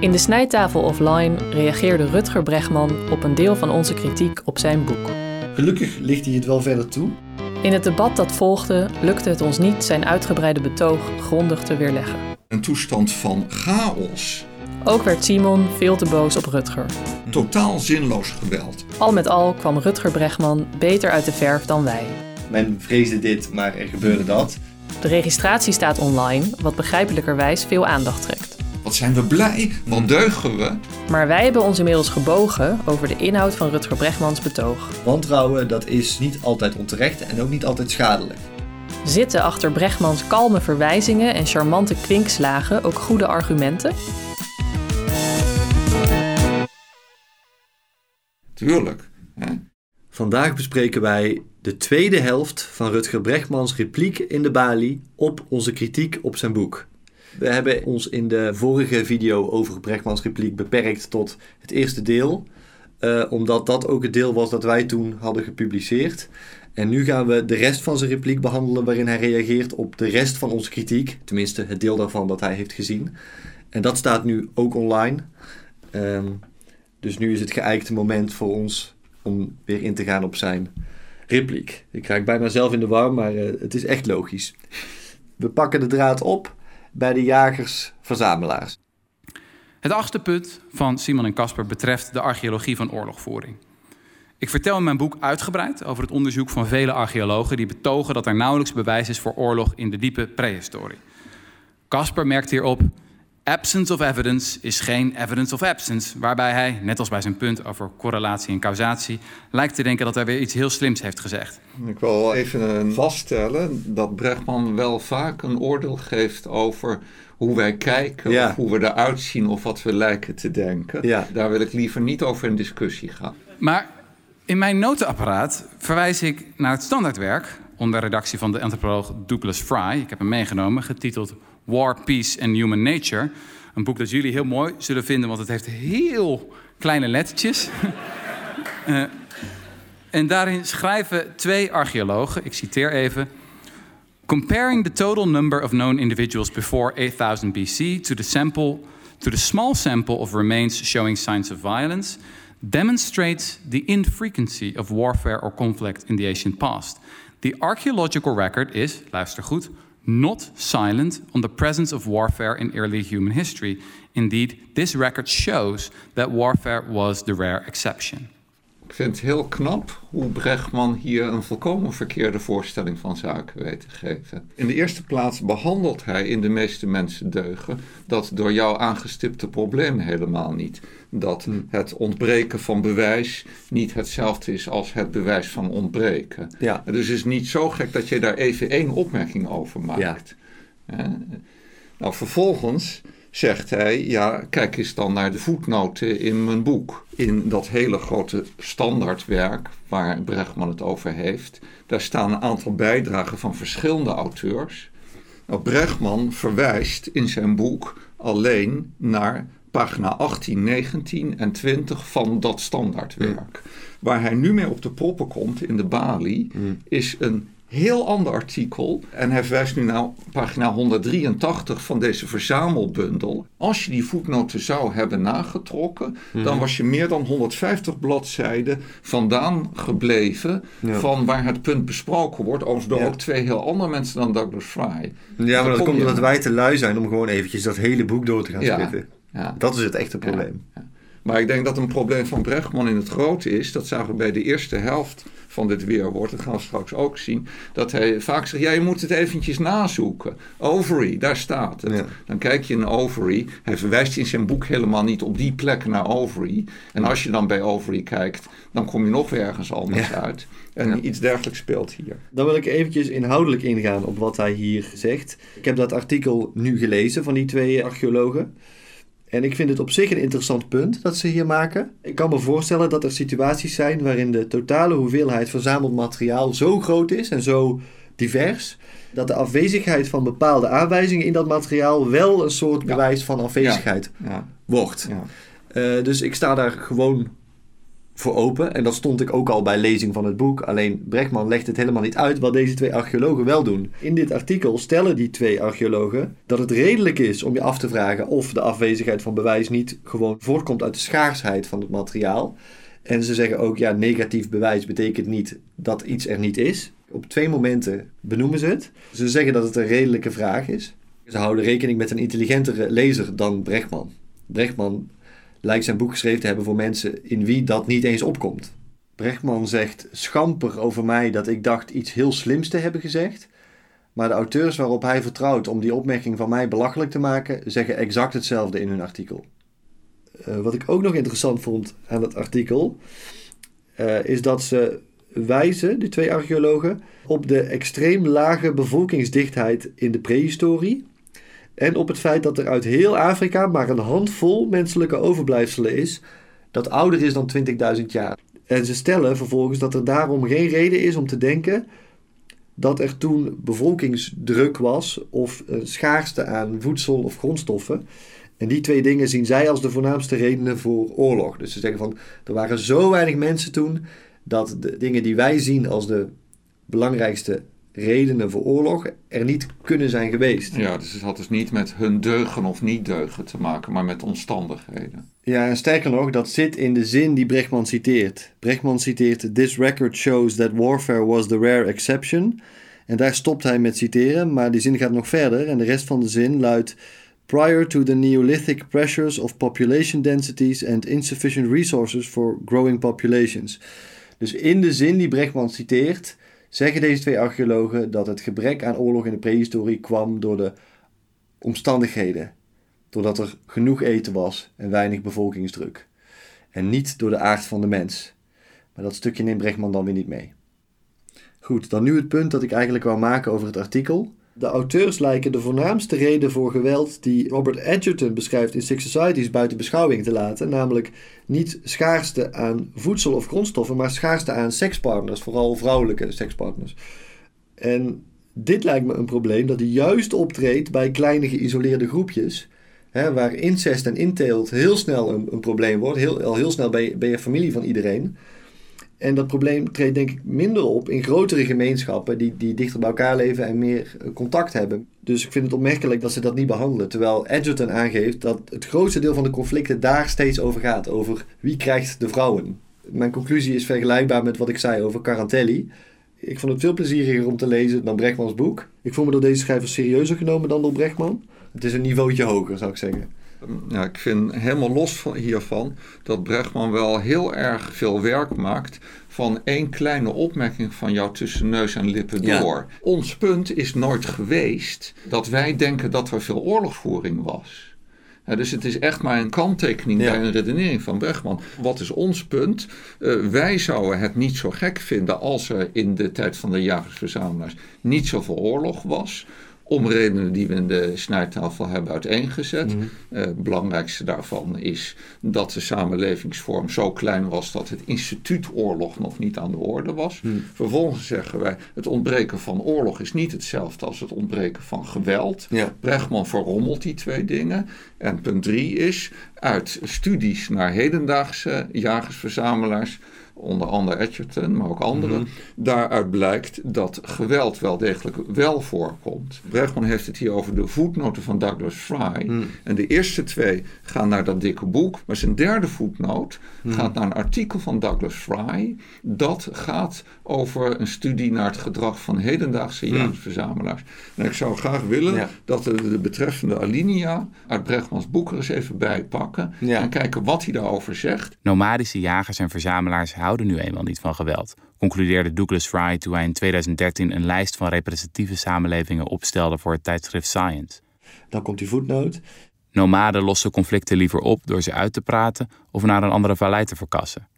In de snijtafel offline reageerde Rutger Bregman op een deel van onze kritiek op zijn boek. Gelukkig ligt hij het wel verder toe. In het debat dat volgde lukte het ons niet zijn uitgebreide betoog grondig te weerleggen. Een toestand van chaos. Ook werd Simon veel te boos op Rutger. Totaal zinloos geweld. Al met al kwam Rutger Bregman beter uit de verf dan wij. Men vreesde dit, maar er gebeurde dat. De registratie staat online, wat begrijpelijkerwijs veel aandacht trekt. Wat zijn we blij, wat deugen we. Maar wij hebben ons inmiddels gebogen over de inhoud van Rutger Bregmans betoog. Wantrouwen, dat is niet altijd onterecht en ook niet altijd schadelijk. Zitten achter Bregmans kalme verwijzingen en charmante kwinkslagen ook goede argumenten? Tuurlijk. Hè? Vandaag bespreken wij de tweede helft van Rutger Bregmans repliek in de Bali op onze kritiek op zijn boek. We hebben ons in de vorige video over Bregmans repliek beperkt tot het eerste deel, eh, omdat dat ook het deel was dat wij toen hadden gepubliceerd. En nu gaan we de rest van zijn repliek behandelen waarin hij reageert op de rest van onze kritiek, tenminste het deel daarvan dat hij heeft gezien. En dat staat nu ook online. Ehm, dus nu is het geëikte moment voor ons om weer in te gaan op zijn repliek. Ik raak bijna zelf in de war, maar uh, het is echt logisch. We pakken de draad op bij de jagers-verzamelaars. Het achtste punt van Simon en Casper betreft de archeologie van oorlogvoering. Ik vertel in mijn boek uitgebreid over het onderzoek van vele archeologen die betogen dat er nauwelijks bewijs is voor oorlog in de diepe prehistorie. Casper merkt hierop: absence of evidence is geen evidence of absence, waarbij hij, net als bij zijn punt over correlatie en causatie, lijkt te denken dat hij weer iets heel slims heeft gezegd. Ik wil even vaststellen dat Bregman wel vaak een oordeel geeft over hoe wij kijken, Ja. of hoe we eruit zien, of wat we lijken te denken. Ja. Daar wil ik liever niet over in discussie gaan. Maar in mijn notenapparaat verwijs ik naar het standaardwerk onder redactie van de antropoloog Douglas Fry. Ik heb hem meegenomen, getiteld War, Peace and Human Nature. Een boek dat jullie heel mooi zullen vinden, want het heeft heel kleine lettertjes. Eh, en daarin schrijven twee archeologen, ik citeer even. Comparing the total number of known individuals before 8000 BC to the sample to the small sample of remains showing signs of violence demonstrates the infrequency of warfare or conflict in the ancient past. The archaeological record is, luister goed, not silent on the presence of warfare in early human history. Indeed, this record shows that warfare was the rare exception. Ik vind het heel knap hoe Bregman hier een volkomen verkeerde voorstelling van zaken weet te geven. In de eerste plaats behandelt hij in de meeste mensen deugen dat door jou aangestipte probleem helemaal niet. Dat het ontbreken van bewijs niet hetzelfde is als het bewijs van ontbreken. Ja. Dus het is niet zo gek dat je daar even één opmerking over maakt. Hè? Nou, vervolgens zegt hij, ja, kijk eens dan naar de voetnoten in mijn boek. In dat hele grote standaardwerk waar Bregman het over heeft, daar staan een aantal bijdragen van verschillende auteurs. Nou, Bregman verwijst in zijn boek alleen naar pagina 18, 19 en 20 van dat standaardwerk. Waar hij nu mee op de proppen komt in de Bali, is een heel ander artikel. En hij verwijst nu naar pagina 183 van deze verzamelbundel. Als je die voetnoten zou hebben nagetrokken, dan was je meer dan 150 bladzijden vandaan gebleven Ja. van waar het punt besproken wordt. Overigens door Ja. ook twee heel andere mensen dan Douglas Fry. Ja, maar dat kom komt omdat wij te lui zijn om gewoon eventjes dat hele boek door te gaan. Ja. Dat is het echte probleem. Maar ik denk dat een probleem van Bregman in het grote is, dat zagen we bij de eerste helft van dit weerwoord, dat gaan we straks ook zien, dat hij vaak zegt, ja je moet het eventjes nazoeken. Ovary, daar staat het. Ja. Dan kijk je in Ovary, hij verwijst in zijn boek helemaal niet op die plek naar Ovary. En als je dan bij Ovary kijkt, dan kom je nog weer ergens anders Ja. uit. En iets dergelijks speelt hier. Dan wil ik eventjes inhoudelijk ingaan op wat hij hier zegt. Ik heb dat artikel nu gelezen van die twee archeologen. En ik vind het op zich een interessant punt dat ze hier maken. Ik kan me voorstellen dat er situaties zijn waarin de totale hoeveelheid verzameld materiaal zo groot is en zo divers, dat de afwezigheid van bepaalde aanwijzingen in dat materiaal wel een soort Ja. bewijs van afwezigheid Ja, wordt. ja. Eh, dus ik sta daar gewoon voor open. En dat stond ik ook al bij lezing van het boek. Alleen Brechtman legt het helemaal niet uit wat deze twee archeologen wel doen. In dit artikel stellen die twee archeologen dat het redelijk is om je af te vragen of de afwezigheid van bewijs niet gewoon voortkomt uit de schaarsheid van het materiaal. En ze zeggen ook, ja, negatief bewijs betekent niet dat iets er niet is. Op twee momenten benoemen ze het. Ze zeggen dat het een redelijke vraag is. Ze houden rekening met een intelligentere lezer dan Brechtman. Brechtman lijkt zijn boek geschreven te hebben voor mensen in wie dat niet eens opkomt. Brechtman zegt schamper over mij dat ik dacht iets heel slims te hebben gezegd. Maar de auteurs waarop hij vertrouwt om die opmerking van mij belachelijk te maken, zeggen exact hetzelfde in hun artikel. Uh, wat ik ook nog interessant vond aan het artikel, uh, is dat ze wijzen, de twee archeologen, op de extreem lage bevolkingsdichtheid in de prehistorie. En op het feit dat er uit heel Afrika maar een handvol menselijke overblijfselen is, dat ouder is dan 20.000 jaar. En ze stellen vervolgens dat er daarom geen reden is om te denken dat er toen bevolkingsdruk was of een schaarste aan voedsel of grondstoffen. En die twee dingen zien zij als de voornaamste redenen voor oorlog. Dus ze zeggen van er waren zo weinig mensen toen dat de dingen die wij zien als de belangrijkste redenen voor oorlog er niet kunnen zijn geweest. Ja, dus het had dus niet met hun deugen of niet deugen te maken, maar met omstandigheden. Ja, en sterker nog, dat zit in de zin die Brechtman citeert. Brechtman citeert: This record shows that warfare was the rare exception. En daar stopt hij met citeren, maar die zin gaat nog verder en de rest van de zin luidt: Prior to the Neolithic pressures of population densities and insufficient resources for growing populations. Dus in de zin die Brechtman citeert, zeggen deze twee archeologen dat het gebrek aan oorlog in de prehistorie kwam door de omstandigheden. Doordat er genoeg eten was en weinig bevolkingsdruk. En niet door de aard van de mens. Maar dat stukje neemt Brechtman dan weer niet mee. Goed, dan nu het punt dat ik eigenlijk wou maken over het artikel. De auteurs lijken de voornaamste reden voor geweld die Robert Edgerton beschrijft in Six Societies buiten beschouwing te laten, namelijk niet schaarste aan voedsel of grondstoffen, maar schaarste aan sekspartners, vooral vrouwelijke sekspartners. En dit lijkt me een probleem dat juist optreedt bij kleine geïsoleerde groepjes, hè, waar incest en inteelt heel snel een, een probleem wordt. Heel, al heel snel ben je, ben je familie van iedereen. En dat probleem treedt denk ik minder op in grotere gemeenschappen die, die dichter bij elkaar leven en meer eh, contact hebben. Dus ik vind het opmerkelijk dat ze dat niet behandelen. Terwijl Edgerton aangeeft dat het grootste deel van de conflicten daar steeds over gaat. Over wie krijgt de vrouwen. Mijn conclusie is vergelijkbaar met wat ik zei over Carantelli. Ik vond het veel plezieriger om te lezen dan Brechtmans boek. Ik voel me door deze schrijver serieuzer genomen dan door Brechtman. Het is een niveautje hoger, zou ik zeggen. Ja, ik vind helemaal los van hiervan dat Brechtman wel heel erg veel werk maakt van één kleine opmerking van jou tussen neus en lippen door. Ons punt is nooit geweest dat wij denken dat er veel oorlogsvoering was. dus het is echt maar een kanttekening bij een redenering van Brechtman. Wat is ons punt? Uh, wij zouden het niet zo gek vinden als er in de tijd van de jagersverzamelaars niet zoveel oorlog was om redenen die we in de snijtafel hebben uiteengezet. Mhm. Eh, het belangrijkste daarvan is dat de samenlevingsvorm zo klein was dat het instituut oorlog nog niet aan de orde was. Mhm. Vervolgens zeggen wij: het ontbreken van oorlog is niet hetzelfde als het ontbreken van geweld. Ja. Brechtman verrommelt die twee dingen. En punt drie is: uit studies naar hedendaagse jagersverzamelaars onder andere Edgerton, maar ook anderen, mhm. daaruit blijkt dat geweld wel degelijk wel voorkomt. Brechtman heeft het hier over de voetnoten van Douglas Fry. Mhm. En de eerste twee gaan naar dat dikke boek, maar zijn derde voetnoot mhm. gaat naar een artikel van Douglas Fry. Dat gaat over een studie naar het gedrag van hedendaagse jaarsverzamelaars. En ik zou graag willen dat we de betreffende alinea uit Brechtmans boek er eens even bijpakken en kijken wat hij daarover zegt. Nomadische jagers en verzamelaars houden nu eenmaal niet van geweld, concludeerde Douglas Fry toen hij in 2013 een lijst van representatieve samenlevingen opstelde voor het tijdschrift Science. Dan komt die voetnoot. Nomaden lossen conflicten liever op door ze uit te praten of naar een andere vallei te verkassen.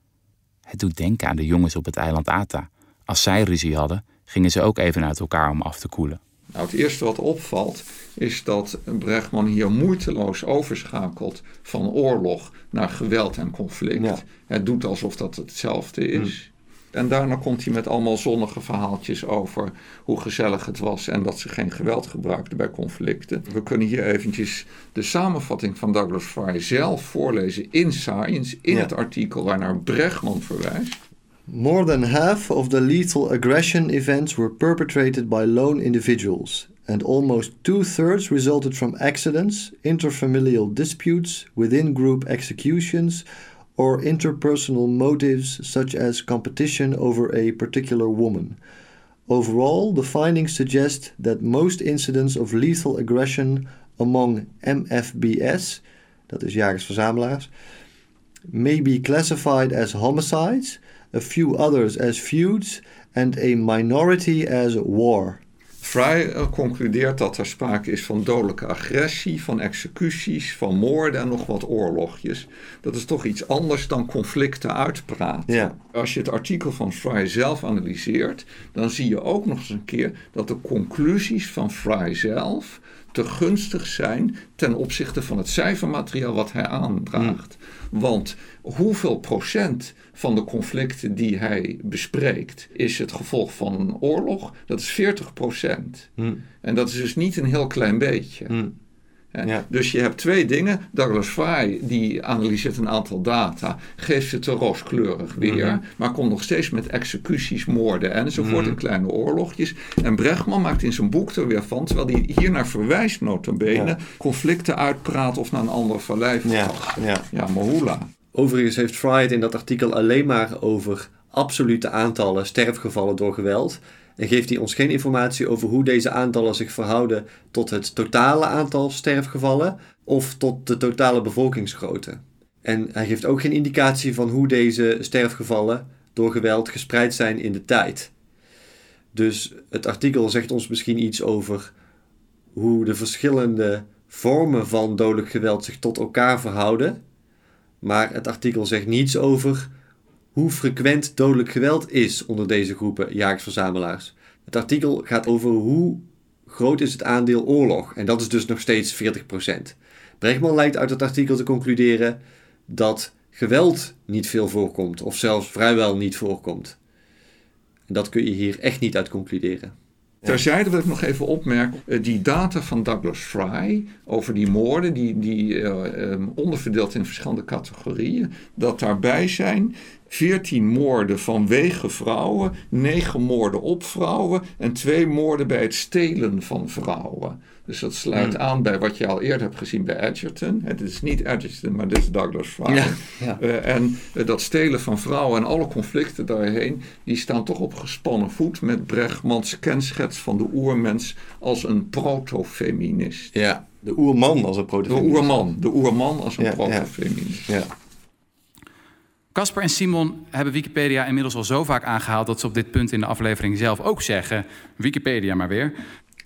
Het doet denken aan de jongens op het eiland Ata. Als zij ruzie hadden, gingen ze ook even uit elkaar om af te koelen. Nou, het eerste wat opvalt is dat Brechtman hier moeiteloos overschakelt van oorlog naar geweld en conflict. Het doet alsof dat hetzelfde is. En daarna komt hij met allemaal zonnige verhaaltjes over hoe gezellig het was en dat ze geen geweld gebruikten bij conflicten. We kunnen hier eventjes de samenvatting van Douglas Fry zelf voorlezen in Science, in Ja. het artikel waarnaar Bregman verwijst. More than half of the lethal aggression events were perpetrated by lone individuals, and almost two thirds resulted from accidents, interfamilial disputes, within group executions, or interpersonal motives such as competition over a particular woman. Overall, the findings suggest that most incidents of lethal aggression among MFBS, dat is jagers-verzamelaars, may be classified as homicides, a few others as feuds, and a minority as war. Fry eh, concludeert dat er sprake is van dodelijke agressie, van executies, van moorden en nog wat oorlogjes. Dat is toch iets anders dan conflicten uitpraten. Ja. Als je het artikel van Fry zelf analyseert, dan zie je ook nog eens een keer dat de conclusies van Fry zelf te gunstig zijn ten opzichte van het cijfermateriaal wat hij aandraagt. Want hoeveel procent van de conflicten die hij bespreekt is het gevolg van een oorlog? Dat is 40 procent. En dat is dus niet een heel klein beetje. Hè? Ja. Dus je hebt twee dingen. Douglas Fry die analyseert een aantal data, geeft het te rooskleurig weer, maar komt nog steeds met executies, moorden enzovoort in kleine oorlogjes. En Bregman maakt in zijn boek er weer van, terwijl hij hier naar verwijst notabene, Ja. conflicten uitpraat of naar een andere vallei Ja, ja. Ja, Mahula. Overigens heeft Fry het in dat artikel alleen maar over absolute aantallen sterfgevallen door geweld. En geeft hij ons geen informatie over hoe deze aantallen zich verhouden tot het totale aantal sterfgevallen of tot de totale bevolkingsgrootte. En hij geeft ook geen indicatie van hoe deze sterfgevallen door geweld gespreid zijn in de tijd. Dus het artikel zegt ons misschien iets over hoe de verschillende vormen van dodelijk geweld zich tot elkaar verhouden. Maar het artikel zegt niets over hoe frequent dodelijk geweld is onder deze groepen jagers-verzamelaars. Het artikel gaat over hoe groot is het aandeel oorlog. En dat is dus nog steeds 40%. Bregman lijkt uit het artikel te concluderen dat geweld niet veel voorkomt, of zelfs vrijwel niet voorkomt. En dat kun je hier echt niet uit concluderen. Terzijde wil ik nog even opmerken, eh, die data van Douglas Fry over die moorden, die, die eh, eh, onderverdeeld in verschillende categorieën, dat daarbij zijn 14 moorden vanwege vrouwen, 9 moorden op vrouwen en 2 moorden bij het stelen van vrouwen. Dus dat sluit Hmm. aan bij wat je al eerder hebt gezien bij Edgerton. Het is niet Edgerton, maar dit is Douglas Fry. Ja, ja. Eh, en eh, dat stelen van vrouwen en alle conflicten daarheen, die staan toch op gespannen voet met Bregmans kenschets van de oermens als een protofeminist. Ja, de oerman als een De protofeminist. oerman, de oerman als een ja. protofeminist. Ja. Casper en Simon hebben Wikipedia inmiddels al zo vaak aangehaald dat ze op dit punt in de aflevering zelf ook zeggen: Wikipedia maar weer.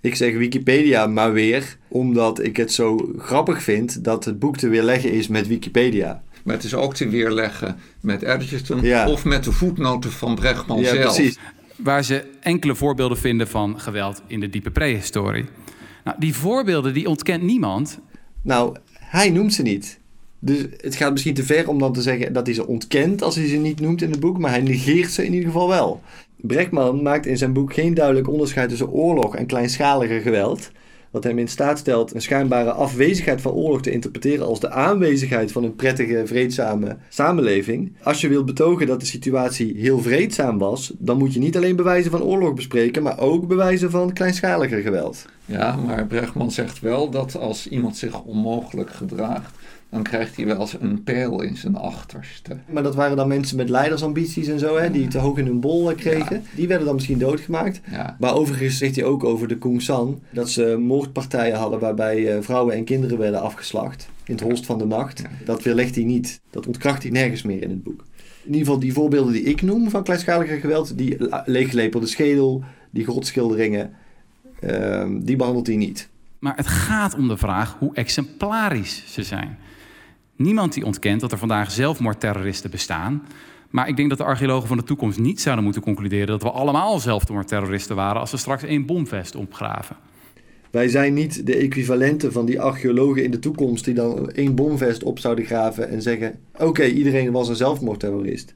Ik zeg Wikipedia maar weer, omdat ik het zo grappig vind dat het boek te weerleggen is met Wikipedia. Maar het is ook te weerleggen met Edgerton Ja. of met de voetnoten van Bregman Ja, zelf. precies. Waar ze enkele voorbeelden vinden van geweld in de diepe prehistorie. Nou, die voorbeelden die ontkent niemand. Nou, hij noemt ze niet. Dus het gaat misschien te ver om dan te zeggen dat hij ze ontkent als hij ze niet noemt in het boek, maar hij negeert ze in ieder geval wel. Breckman maakt in zijn boek geen duidelijk onderscheid tussen oorlog en kleinschalige geweld. Wat hem in staat stelt een schijnbare afwezigheid van oorlog te interpreteren als de aanwezigheid van een prettige, vreedzame samenleving. Als je wilt betogen dat de situatie heel vreedzaam was, dan moet je niet alleen bewijzen van oorlog bespreken, maar ook bewijzen van kleinschaliger geweld. Ja, maar Bregman zegt wel dat als iemand zich onmogelijk gedraagt, dan krijgt hij wel eens een pijl in zijn achterste. Maar dat waren dan mensen met leidersambities en zo, hè, die te hoog in hun bol eh, kregen. Die werden dan misschien doodgemaakt. Ja. Maar overigens zegt hij ook over de Kung San dat ze moordpartijen hadden waarbij eh, vrouwen en kinderen werden afgeslacht. In het holst van de nacht. Dat weerlegt hij niet. Dat ontkracht hij nergens meer in het boek. In ieder geval die voorbeelden die ik noem van kleinschaliger geweld, die leeggelepelde schedel, die grotschilderingen, ehm, die behandelt hij niet. Maar het gaat om de vraag hoe exemplarisch ze zijn. Niemand die ontkent dat er vandaag zelfmoordterroristen bestaan. Maar ik denk dat de archeologen van de toekomst niet zouden moeten concluderen dat we allemaal zelfmoordterroristen waren als we straks één bomvest opgraven. Wij zijn niet de equivalenten van die archeologen in de toekomst die dan één bomvest op zouden graven en zeggen: Oké, iedereen was een zelfmoordterrorist.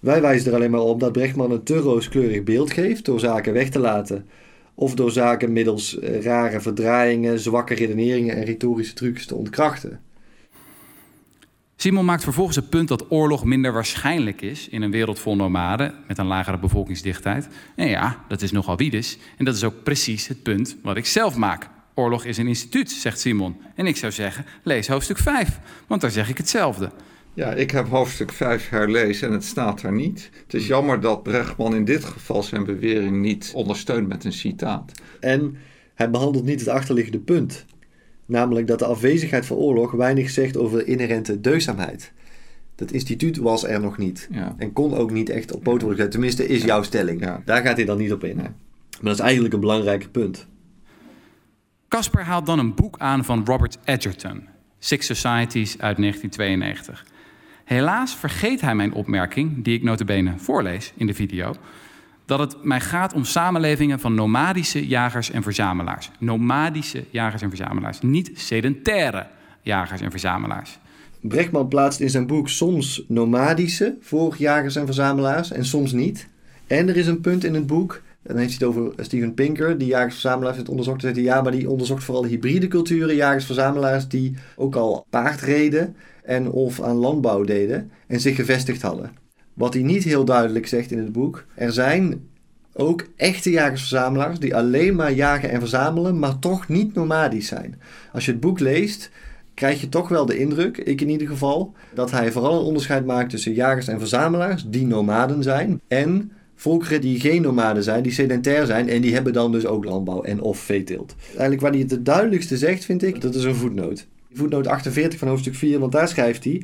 Wij wijzen er alleen maar op dat Brechtman een te rooskleurig beeld geeft door zaken weg te laten. Of door zaken middels eh, rare verdraaiingen, zwakke redeneringen en retorische trucs te ontkrachten. Simon maakt vervolgens het punt dat oorlog minder waarschijnlijk is in een wereld vol nomaden met een lagere bevolkingsdichtheid. En ja, dat is nogal wiedes. En dat is ook precies het punt wat ik zelf maak. Oorlog is een instituut, zegt Simon. En ik zou zeggen, lees hoofdstuk 5, want daar zeg ik hetzelfde. Ja, ik heb hoofdstuk 5 herlezen en het staat daar niet. Het is jammer dat Brechtman in dit geval zijn bewering niet ondersteunt met een citaat. En hij behandelt niet het achterliggende punt. Namelijk dat de afwezigheid van oorlog weinig zegt over de inherente deugzaamheid. Dat instituut was er nog niet. Ja. En kon ook niet echt op poten worden gezet. Tenminste, is jouw stelling. Ja. Daar gaat hij dan niet op in. Maar dat is eigenlijk een belangrijker punt. Casper haalt dan een boek aan van Robert Edgerton, Six Societies uit 1992. Helaas vergeet hij mijn opmerking, die ik notabene voorlees in de video, dat het mij gaat om samenlevingen van nomadische jagers en verzamelaars. Nomadische jagers en verzamelaars, niet sedentaire jagers en verzamelaars. Brechtman plaatst in zijn boek soms nomadische voor jagers en verzamelaars en soms niet. En er is een punt in het boek, dan heeft hij het over Steven Pinker, die jagers-verzamelaars heeft onderzocht. Hij, ja, maar die onderzocht vooral hybride culturen, jagers-verzamelaars die ook al paard reden en of aan landbouw deden en zich gevestigd hadden. Wat hij niet heel duidelijk zegt in het boek, er zijn ook echte jagers-verzamelaars die alleen maar jagen en verzamelen, maar toch niet nomadisch zijn. Als je het boek leest, krijg je toch wel de indruk, ik in ieder geval, dat hij vooral een onderscheid maakt tussen jagers en verzamelaars die nomaden zijn en volkeren die geen nomaden zijn, die sedentair zijn en die hebben dan dus ook landbouw en of veeteelt. Eigenlijk waar hij het het duidelijkste zegt, vind ik, dat is een voetnoot. Voetnoot 48 van hoofdstuk 4, want daar schrijft hij...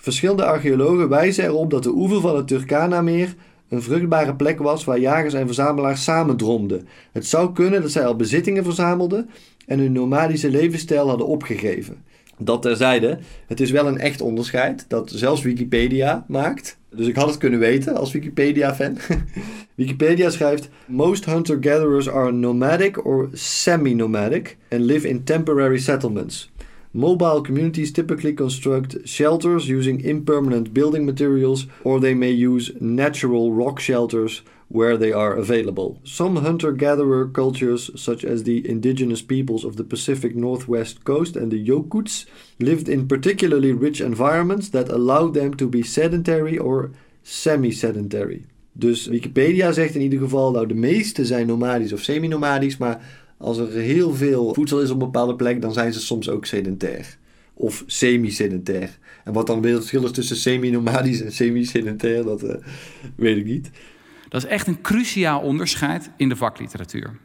Verschillende archeologen wijzen erop dat de oever van het Turkana-meer een vruchtbare plek was waar jagers en verzamelaars samendromden. Het zou kunnen dat zij al bezittingen verzamelden en hun nomadische levensstijl hadden opgegeven. Dat terzijde, het is wel een echt onderscheid dat zelfs Wikipedia maakt. Dus ik had het kunnen weten als Wikipedia-fan. Wikipedia schrijft: Most hunter-gatherers are nomadic or semi-nomadic and live in temporary settlements. Mobile communities typically construct shelters using impermanent building materials, or they may use natural rock shelters where they are available. Some hunter gatherer cultures, such as the indigenous peoples of the Pacific Northwest coast and the Yokuts, lived in particularly rich environments that allowed them to be sedentary or semi-sedentary. Dus Wikipedia zegt in ieder geval, nou de meeste zijn nomadisch of semi-nomadisch, maar als er heel veel voedsel is op een bepaalde plek, dan zijn ze soms ook sedentair. Of semi-sedentair. En wat dan weer het verschil is tussen semi-nomadisch en semi-sedentair, dat uh, weet ik niet. Dat is echt een cruciaal onderscheid in de vakliteratuur.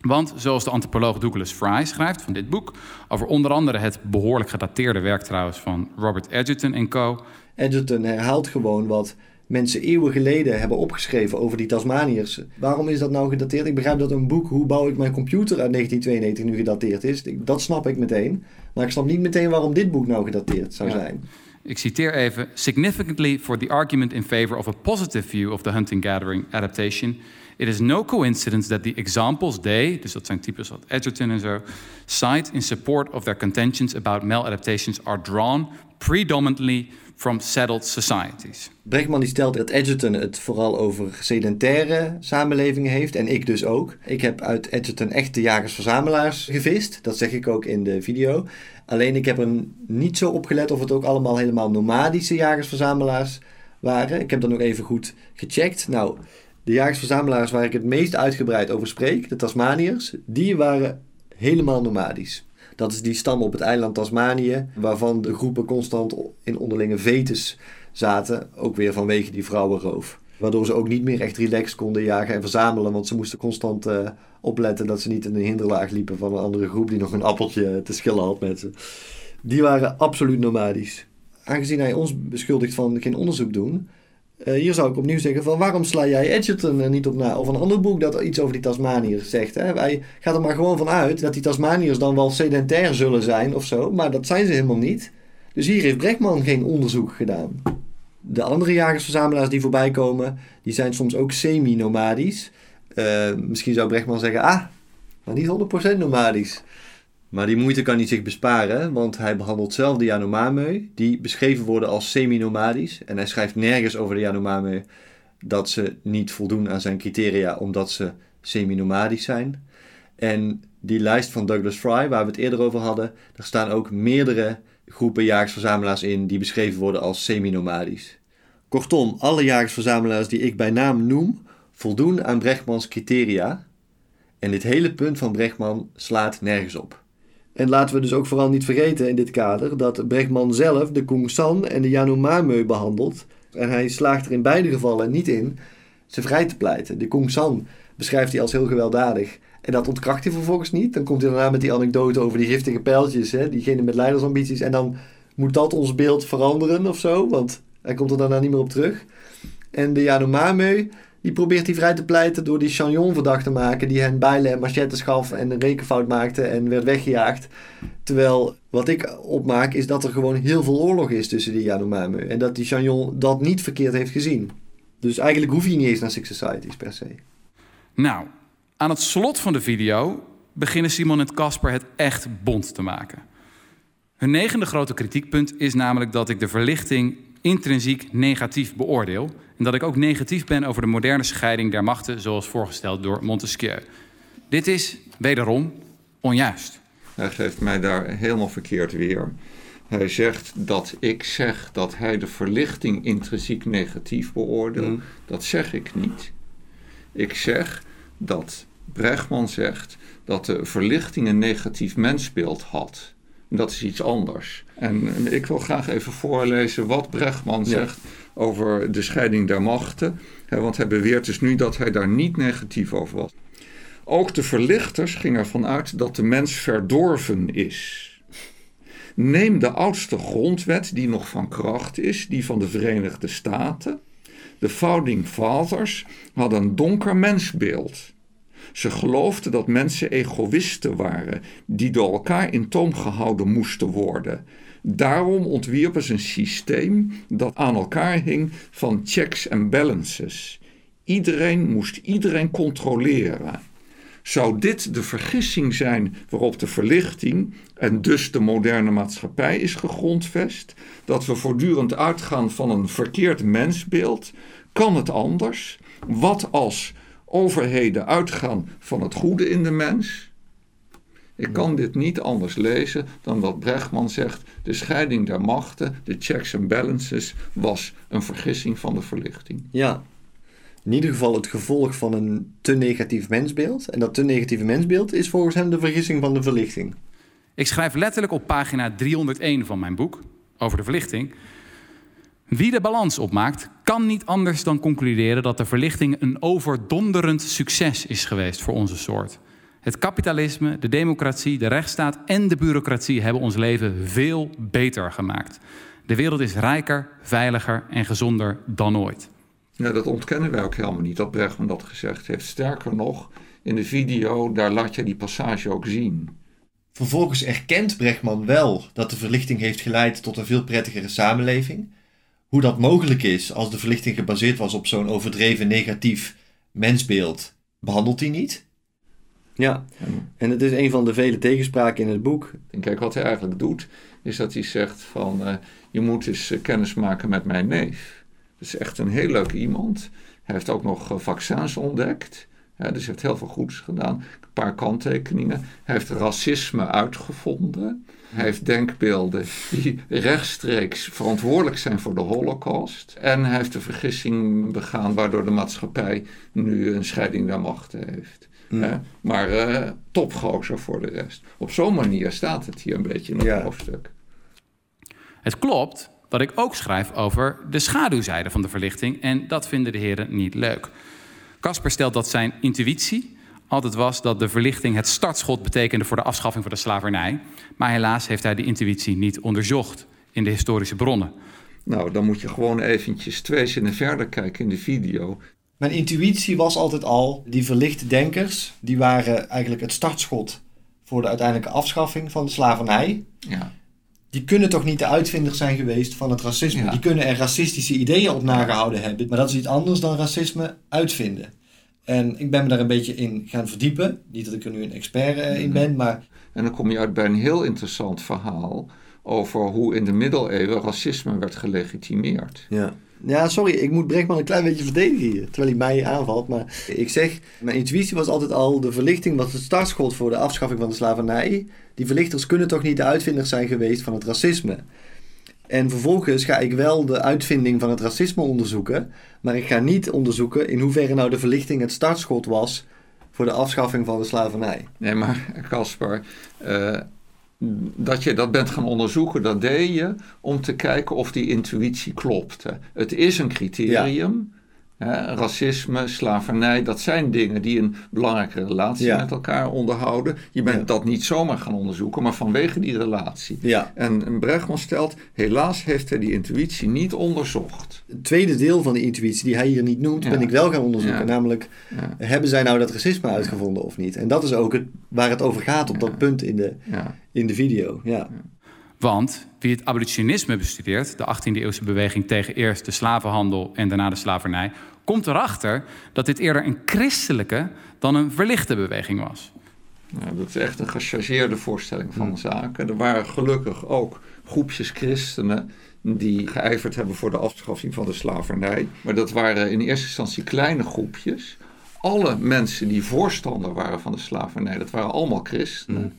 Want zoals de antropoloog Douglas Fry schrijft van dit boek, over onder andere het behoorlijk gedateerde werk trouwens van Robert Edgerton en co. Edgerton herhaalt gewoon wat mensen eeuwen geleden hebben opgeschreven over die Tasmaniërs. Waarom is dat nou gedateerd? Ik begrijp dat een boek Hoe bouw ik mijn computer uit 1992 nu gedateerd is. Dat snap ik meteen. Maar ik snap niet meteen waarom dit boek nou gedateerd zou Ja. zijn. Ik citeer even: Significantly for the argument in favor of a positive view of the hunting-gathering adaptation, it is no coincidence that the examples they, dus dat zijn types als Edgerton en zo, cite in support of their contentions about maladaptations are drawn predominantly from settled societies. Brechtman die stelt dat Edgerton het vooral over sedentaire samenlevingen heeft. En ik dus ook. Ik heb uit Edgerton echte jagers-verzamelaars gevist. Dat zeg ik ook in de video. Alleen ik heb er niet zo op gelet of het ook allemaal helemaal nomadische jagers-verzamelaars waren. Ik heb dan nog even goed gecheckt. Nou, de jagers-verzamelaars waar ik het meest uitgebreid over spreek, de Tasmaniërs, die waren helemaal nomadisch. Dat is die stam op het eiland Tasmanië, waarvan de groepen constant in onderlinge vetes zaten, ook weer vanwege die vrouwenroof. Waardoor ze ook niet meer echt relaxed konden jagen en verzamelen, want ze moesten constant eh, opletten dat ze niet in een hinderlaag liepen van een andere groep die nog een appeltje te schillen had met ze. Die waren absoluut nomadisch. Aangezien hij ons beschuldigt van geen onderzoek doen, eh, hier zou ik opnieuw zeggen van waarom sla jij Edgerton er niet op na? Of een ander boek dat iets over die Tasmaniërs zegt. Hè? Wij gaan er maar gewoon van uit dat die Tasmaniërs dan wel sedentair zullen zijn of zo. Maar dat zijn ze helemaal niet. Dus hier heeft Brechtman geen onderzoek gedaan. De andere jagersverzamelaars die voorbij komen, die zijn soms ook semi-nomadisch. Eh, misschien zou Brechtman zeggen, ah, maar niet 100% nomadisch. Maar die moeite kan hij zich besparen, want hij behandelt zelf de Yanomami, die beschreven worden als semi-nomadisch. En hij schrijft nergens over de Yanomami dat ze niet voldoen aan zijn criteria omdat ze semi-nomadisch zijn. En die lijst van Douglas Fry, waar we het eerder over hadden, daar staan ook meerdere groepen jagersverzamelaars in die beschreven worden als semi-nomadisch. Kortom, alle jagersverzamelaars die ik bij naam noem, voldoen aan Brechtmans criteria. En dit hele punt van Brechtman slaat nergens op. En laten we dus ook vooral niet vergeten in dit kader dat Brechtman zelf de Kung San en de Yanomami behandelt. En hij slaagt er in beide gevallen niet in ze vrij te pleiten. De Kung San beschrijft hij als heel gewelddadig. En dat ontkracht hij vervolgens niet. Dan komt hij daarna met die anekdote over die giftige pijltjes, hè, diegene met leidersambities. En dan moet dat ons beeld veranderen of zo, want hij komt er daarna niet meer op terug. En de Yanomami, die probeert hij vrij te pleiten door die Chagnon verdacht te maken, die hen bijlen en machettes gaf en een rekenfout maakte en werd weggejaagd. Terwijl wat ik opmaak is dat er gewoon heel veel oorlog is tussen die Yanomami en dat die Chagnon dat niet verkeerd heeft gezien. Dus eigenlijk hoef je niet eens naar Six Societies per se. Nou, aan het slot van de video beginnen Simon en Casper het echt bond te maken. Hun negende grote kritiekpunt is namelijk dat ik de verlichting intrinsiek negatief beoordeel. En dat ik ook negatief ben over de moderne scheiding der machten, zoals voorgesteld door Montesquieu. Dit is wederom onjuist. Hij geeft mij daar helemaal verkeerd weer. Hij zegt dat ik zeg dat hij de verlichting intrinsiek negatief beoordeelt. Mm. Dat zeg ik niet. Ik zeg dat Brechtman zegt dat de verlichting een negatief mensbeeld had. Dat is iets anders. En ik wil graag even voorlezen wat Brechtman Ja. zegt over de scheiding der machten. Want hij beweert dus nu dat hij daar niet negatief over was. Ook de verlichters gingen ervan uit dat de mens verdorven is. Neem de oudste grondwet die nog van kracht is, die van de Verenigde Staten. De Founding Fathers hadden een donker mensbeeld. Ze geloofden dat mensen egoïsten waren, die door elkaar in toom gehouden moesten worden. Daarom ontwierpen ze een systeem dat aan elkaar hing van checks en balances. Iedereen moest iedereen controleren. Zou dit de vergissing zijn waarop de verlichting en dus de moderne maatschappij is gegrondvest? Dat we voortdurend uitgaan van een verkeerd mensbeeld? Kan het anders? Wat als overheden uitgaan van het goede in de mens? Ik kan dit niet anders lezen dan dat Brechtman zegt: de scheiding der machten, de checks en balances, was een vergissing van de verlichting. Ja, in ieder geval het gevolg van een te negatief mensbeeld. En dat te negatieve mensbeeld is volgens hem de vergissing van de verlichting. Ik schrijf letterlijk op pagina 301 van mijn boek over de verlichting. Wie de balans opmaakt, kan niet anders dan concluderen dat de verlichting een overdonderend succes is geweest voor onze soort. Het kapitalisme, de democratie, de rechtsstaat en de bureaucratie hebben ons leven veel beter gemaakt. De wereld is rijker, veiliger en gezonder dan ooit. Nou, dat ontkennen wij ook helemaal niet, dat Brechtman dat gezegd heeft. Sterker nog, in de video, daar laat je die passage ook zien. Vervolgens erkent Brechtman wel dat de verlichting heeft geleid tot een veel prettigere samenleving. Hoe dat mogelijk is als de verlichting gebaseerd was op zo'n overdreven negatief mensbeeld, behandelt hij niet. Ja, en het is een van de vele tegenspraken in het boek. En kijk, wat hij eigenlijk doet, is dat hij zegt van... eh, je moet eens eh, kennis maken met mijn neef. Dat is echt een heel leuk iemand. Hij heeft ook nog eh, vaccins ontdekt. Ja, dus hij heeft heel veel goeds gedaan. Een paar kanttekeningen. Hij heeft racisme uitgevonden. Hij heeft denkbeelden die rechtstreeks verantwoordelijk zijn voor de holocaust. En hij heeft de vergissing begaan waardoor de maatschappij nu een scheiding der machten heeft. Mm. Hè? Maar eh topgozer voor de rest. Op zo'n manier staat het hier een beetje in het Ja. hoofdstuk. Het klopt dat ik ook schrijf over de schaduwzijde van de verlichting en dat vinden de heren niet leuk. Casper stelt dat zijn intuïtie altijd was dat de verlichting het startschot betekende voor de afschaffing van de slavernij. Maar helaas heeft hij die intuïtie niet onderzocht in de historische bronnen. Nou, dan moet je gewoon eventjes twee zinnen verder kijken in de video. Mijn intuïtie was altijd al, die verlichte denkers, die waren eigenlijk het startschot voor de uiteindelijke afschaffing van de slavernij. Ja. Die kunnen toch niet de uitvinder zijn geweest van het racisme. Ja. Die kunnen er racistische ideeën op nagehouden hebben. Maar dat is iets anders dan racisme uitvinden. En ik ben me daar een beetje in gaan verdiepen. Niet dat ik er nu een expert eh, in ben, maar En En dan kom je uit bij een heel interessant verhaal over hoe in de middeleeuwen racisme werd gelegitimeerd. Ja. Ja, sorry, ik moet Brechtman een klein beetje verdedigen hier, terwijl hij mij aanvalt. Maar ik zeg, mijn intuïtie was altijd al, de verlichting was het startschot voor de afschaffing van de slavernij. Die verlichters kunnen toch niet de uitvinders zijn geweest van het racisme. En vervolgens ga ik wel de uitvinding van het racisme onderzoeken, maar ik ga niet onderzoeken in hoeverre nou de verlichting het startschot was voor de afschaffing van de slavernij. Nee, maar Caspar, uh, dat je dat bent gaan onderzoeken, dat deed je om te kijken of die intuïtie klopte. Het is een criterium. Racisme, slavernij, dat zijn dingen die een belangrijke relatie met elkaar onderhouden. Je bent dat niet zomaar gaan onderzoeken, maar vanwege die relatie. Ja. En Bregman stelt, helaas heeft hij die intuïtie niet onderzocht. Het tweede deel van die intuïtie, die hij hier niet noemt, ben ik wel gaan onderzoeken. Namelijk, hebben zij nou dat racisme uitgevonden of niet? En dat is ook het, waar het over gaat op dat punt in de, in de video. Ja. Want wie het abolitionisme bestudeert, de 18e-eeuwse beweging tegen eerst de slavenhandel en daarna de slavernij, komt erachter dat dit eerder een christelijke dan een verlichte beweging was. Dat is echt een gechargeerde voorstelling van de zaken. Er waren gelukkig ook groepjes christenen die geijverd hebben voor de afschaffing van de slavernij. Maar dat waren in eerste instantie kleine groepjes. Alle mensen die voorstander waren van de slavernij, dat waren allemaal christenen. Hmm.